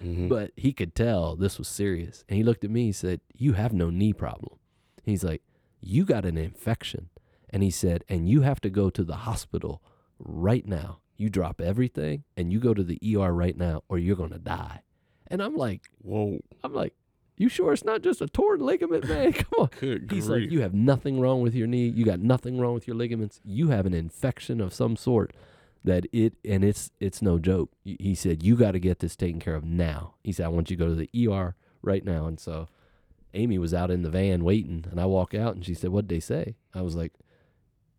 B: hmm
A: But he could tell this was serious. And he looked at me, he said, You have no knee problem. He's like, You got an infection. And he said, And you have to go to the hospital right now. You drop everything and you go to the ER right now, or you're going to die. And I'm like,
B: Whoa.
A: I'm like, You sure it's not just a torn ligament, man? Come on.
B: Good
A: He's
B: grief.
A: like, You have nothing wrong with your knee. You got nothing wrong with your ligaments. You have an infection of some sort that it and it's it's no joke. He said you got to get this taken care of now. He said I want you to go to the ER right now. And so Amy was out in the van waiting, and I walk out and she said, "What'd they say?" I was like,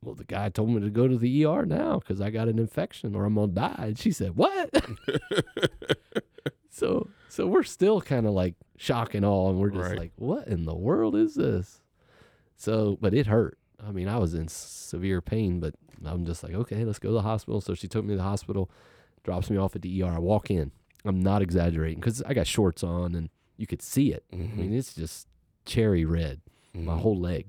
A: "Well, the guy told me to go to the ER now because I got an infection or I'm gonna die." And she said, "What?" so so we're still kind of like shock and awe, and we're just
B: Right.
A: like, "What in the world is this?" So, but it hurt. I mean, I was in severe pain, but I'm just like, okay, let's go to the hospital. So she took me to the hospital, drops me off at the ER. I walk in. I'm not exaggerating because I got shorts on and you could see it. I mean, it's just cherry red, my whole leg.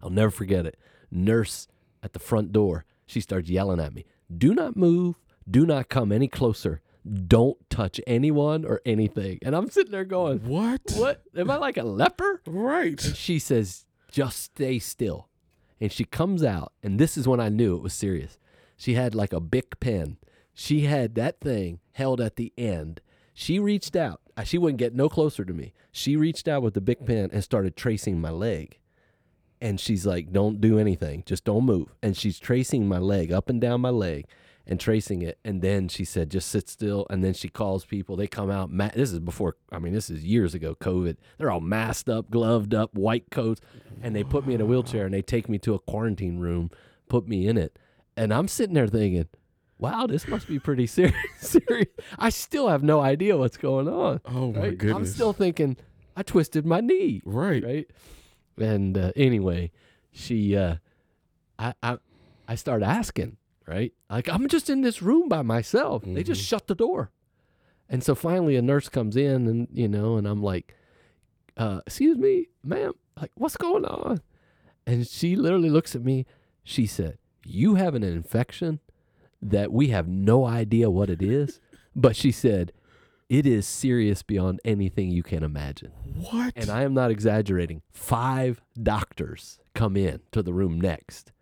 A: I'll never forget it. Nurse at the front door, she starts yelling at me, Do not move. Do not come any closer. Don't touch anyone or anything. And I'm sitting there going,
B: What?
A: What? Am I like a leper?
B: Right.
A: And she says, just stay still. And she comes out, and this is when I knew it was serious. She had like a big pen. She had that thing held at the end. She reached out. She wouldn't get no closer to me. She reached out with the big pen and started tracing my leg. And she's like, don't do anything. Just don't move. And she's tracing my leg up and down my leg and tracing it. And then she said, just sit still. And then she calls people. They come out. Ma- this is before, I mean, this is years ago, COVID. They're all masked up, gloved up, white coats. And they put me in a wheelchair and they take me to a quarantine room, put me in it. And I'm sitting there thinking, wow, this must be pretty serious. serious. I still have no idea what's going on.
B: Oh my
A: right?
B: goodness.
A: I'm still thinking, I twisted my knee
B: right.
A: right? And uh, anyway, she, uh, I, I, I start asking, right? Like I'm just in this room by myself. They just shut the door, and so finally a nurse comes in, and you know, and I'm like, uh, "Excuse me, ma'am, like what's going on?" And she literally looks at me. She said, "You have an infection that we have no idea what it is," but she said. It is serious beyond anything you can imagine.
B: What?
A: And I am not exaggerating. Five doctors come in to the room next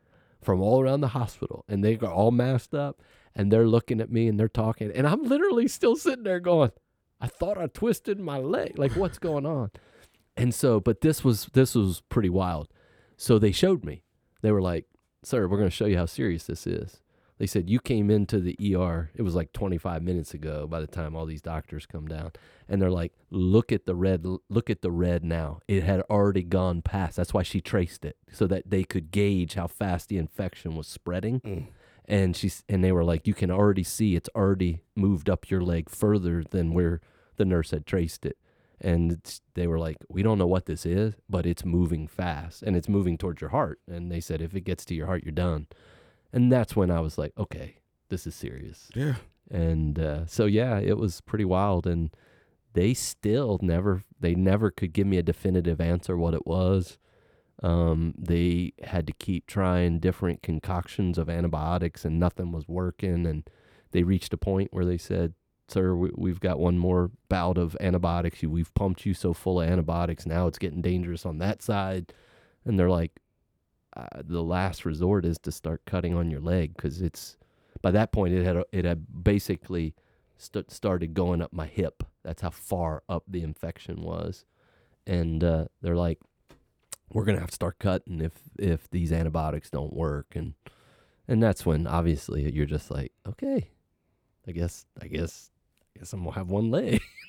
A: from all around the hospital, and they are all masked up, and they're looking at me and they're talking, and I'm literally still sitting there going, "I thought I twisted my leg. Like, what's going on?" And so, but this was this was pretty wild. So they showed me. They were like, "Sir, we're going to show you how serious this is." They said you came into the ER. It was like 25 minutes ago. By the time all these doctors come down, and they're like, "Look at the red. Look at the red now. It had already gone past. That's why she traced it, so that they could gauge how fast the infection was spreading." And she's and they were like, "You can already see it's already moved up your leg further than where the nurse had traced it." And it's, they were like, "We don't know what this is, but it's moving fast, and it's moving towards your heart." And they said, "If it gets to your heart, you're done." And that's when I was like, "Okay, this is serious."
B: Yeah.
A: and uh, so yeah it was pretty wild. And they still never they never could give me a definitive answer what it was. Um, they had to keep trying different concoctions of antibiotics and nothing was working. And they reached a point where they said sir we, we've got one more bout of antibiotics. We've pumped you so full of antibiotics. Now it's getting dangerous on that side. And they're like uh, the last resort is to start cutting on your leg because it's by that point it had it had basically st- started going up my hip. That's how far up the infection was, and uh, they're like, "We're gonna have to start cutting if if these antibiotics don't work." And and that's when obviously you're just like, "Okay, I guess I guess I guess I'm gonna have one leg."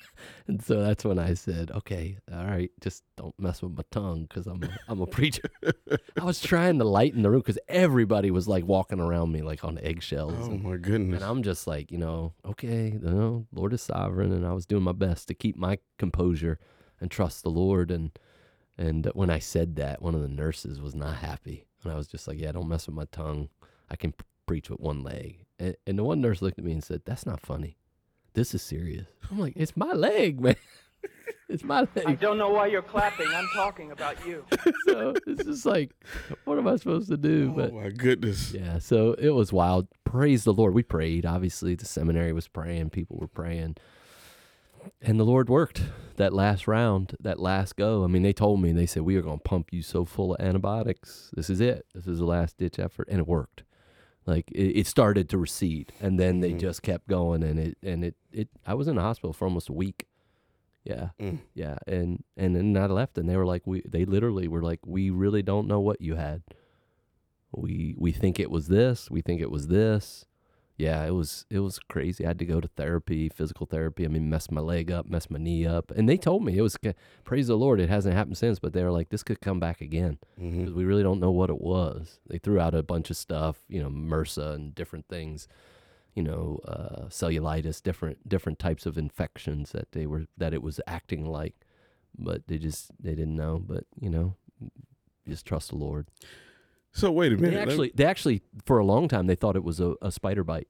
A: and so that's when I said, "Okay, all right, just don't mess with my tongue because I'm a, I'm a preacher." I was trying to lighten the room because everybody was like walking around me like on eggshells.
B: Oh
A: and-
B: my goodness.
A: and I'm just like, you know, okay, you know, Lord is sovereign, and I was doing my best to keep my composure and trust the Lord. And and when I said that, one of the nurses was not happy, and I was just like, yeah, don't mess with my tongue. I can preach with one leg. And, and the one nurse looked at me and said, "That's not funny. This is serious." I'm like, "It's my leg, man. it's my leg.
F: I don't know why you're clapping. I'm talking about you.
A: so it's just like, what am I supposed to do?
B: oh
A: but
B: my goodness.
A: yeah, so it was wild. Praise the Lord. We prayed. Obviously, the seminary was praying, people were praying. And the Lord worked that last round, that last go. I mean, they told me, they said, We are going to pump you so full of antibiotics. This is it. This is the last ditch effort. And it worked. Like it, it started to recede. And then they
B: Mhm.
A: just kept going. And it, and it, it, I was in the hospital for almost a week. Yeah.
B: Mm.
A: Yeah. And, and then I left and they were like, We, they literally were like, We really don't know what you had we we think it was this we think it was this yeah it was it was crazy. I had to go to therapy physical therapy. I mean messed my leg up messed my knee up. And they told me it was praise the lord it hasn't happened since but they were like this could come back again. Because we really don't know what it was. They threw out a bunch of stuff you know mrsa and different things you know uh, cellulitis different different types of infections that they were that it was acting like. But they just they didn't know. But you know just trust the lord
B: So wait a minute.
A: They actually, they actually, for a long time, they thought it was a, a spider bite.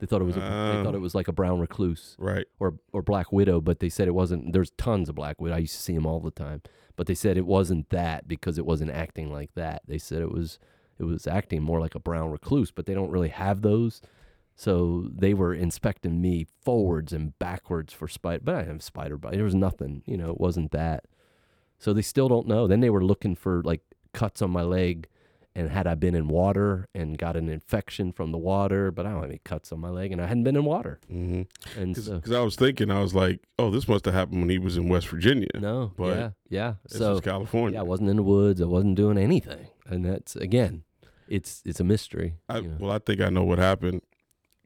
A: They thought it was, a, they thought
B: Oh.
A: it was like a brown recluse
B: right.
A: or or black widow, but they said it wasn't. There's tons of black widow. I used to see them all the time, but they said it wasn't that because it wasn't acting like that. They said it was it was acting more like a brown recluse, but they don't really have those. So they were inspecting me forwards and backwards for spider, but I have spider bite. There was nothing, you know. It wasn't that. So they still don't know. Then they were looking for like cuts on my leg, and had I been in water and got an infection from the water, but I don't have any cuts on my leg, and I hadn't been in water,
B: Mm-hmm.
A: and so
B: Because I was thinking, I was like, oh, this must have happened when he was in West Virginia.
A: no,
B: but
A: yeah, yeah.
B: This
A: So
B: is California.
A: yeah, I wasn't in the woods. I wasn't doing anything, and that's again, it's it's a mystery.
B: I,
A: you know.
B: Well, I think I know what happened.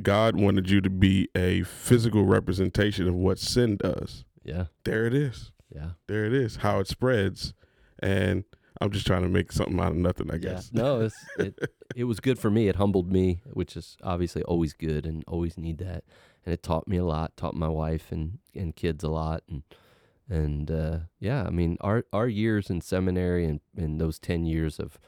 B: God wanted you to be a physical representation of what sin does.
A: yeah,
B: There it is.
A: yeah.
B: There it is. How it spreads. And I'm just trying to make something out of nothing, I
A: Yeah.
B: guess.
A: No, it's, it it was good for me. It humbled me, which is obviously always good and always need that. And it taught me a lot. Taught my wife and, and kids a lot. And and uh, yeah, I mean our our years in seminary and, and those ten years of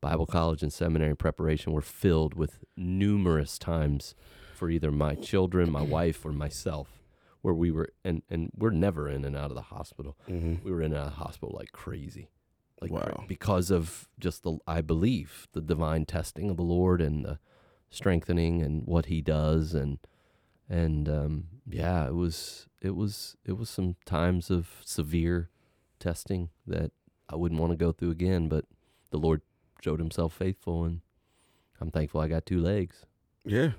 A: Bible college and seminary preparation were filled with numerous times for either my children, my wife, or myself, where we were and and we're never in and out of the hospital
B: hmm
A: we were in a hospital like crazy like
B: Wow.
A: because of just the i believe the divine testing of the lord and the strengthening and what he does and and um yeah it was it was it was some times of severe testing that i wouldn't want to go through again but the lord showed himself faithful and i'm thankful i got two legs
B: Yeah.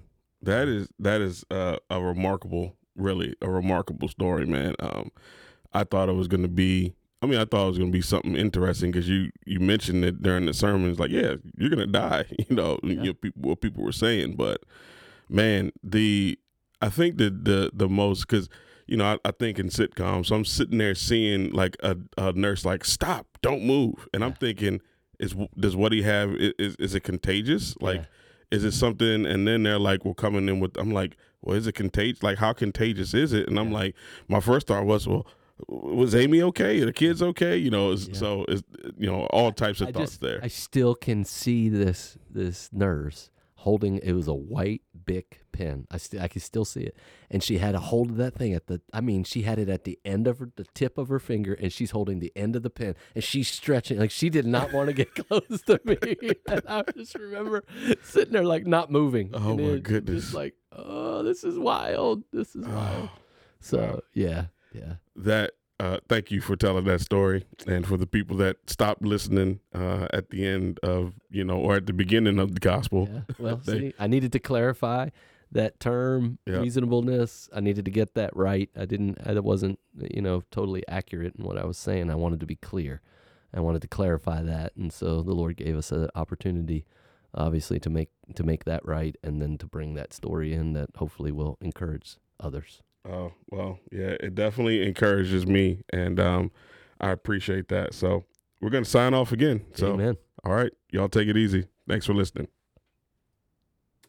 B: That is that is uh, a remarkable, really a remarkable story, man. Um, I thought it was going to be. I mean, I thought it was going to be something interesting because you you mentioned it during the sermons, like, yeah, you're going to die. You know, you know people, what people were saying, but man, the I think the the the most because you know I, I think in sitcoms, so I'm sitting there seeing like a, a nurse like, stop, don't move, and I'm
A: Yeah.
B: thinking, is does what he have is is it contagious? Like
A: Yeah.
B: is it something and then they're like well coming in with i'm like well is it contagious like how contagious is it and i'm like my first thought was well was amy okay are the kids okay you know
A: Yeah.
B: so it's you know all types of
A: I
B: thoughts
A: just,
B: there
A: I still can see this this nurse holding. It was a white Bic pen. I still I can still see it, and she had a hold of that thing at the. I mean, she had it at the end of her, the tip of her finger, and she's holding the end of the pen, and she's stretching like she did not want to get close to me. And I just remember sitting there like not moving.
B: Oh, my goodness.
A: Just like, oh, this is wild. This is oh. wild. So yeah, yeah.
B: that uh, thank you for telling that story and for the people that stopped listening uh, at the end of you know or at the beginning of the gospel
A: Yeah. Well,
B: They-
A: see, I needed to clarify that term
B: Yeah.
A: reasonableness. I needed to get that right. I didn't. I wasn't, you know, totally accurate in what I was saying. I wanted to be clear. I wanted to clarify that, and so the Lord gave us an opportunity, obviously, to make to make that right, and then to bring that story in that hopefully will encourage others.
B: Oh, well, yeah, it definitely encourages me and um, I appreciate that. So we're going to sign off again. So,
A: Amen.
B: all right, y'all take it easy. Thanks for listening.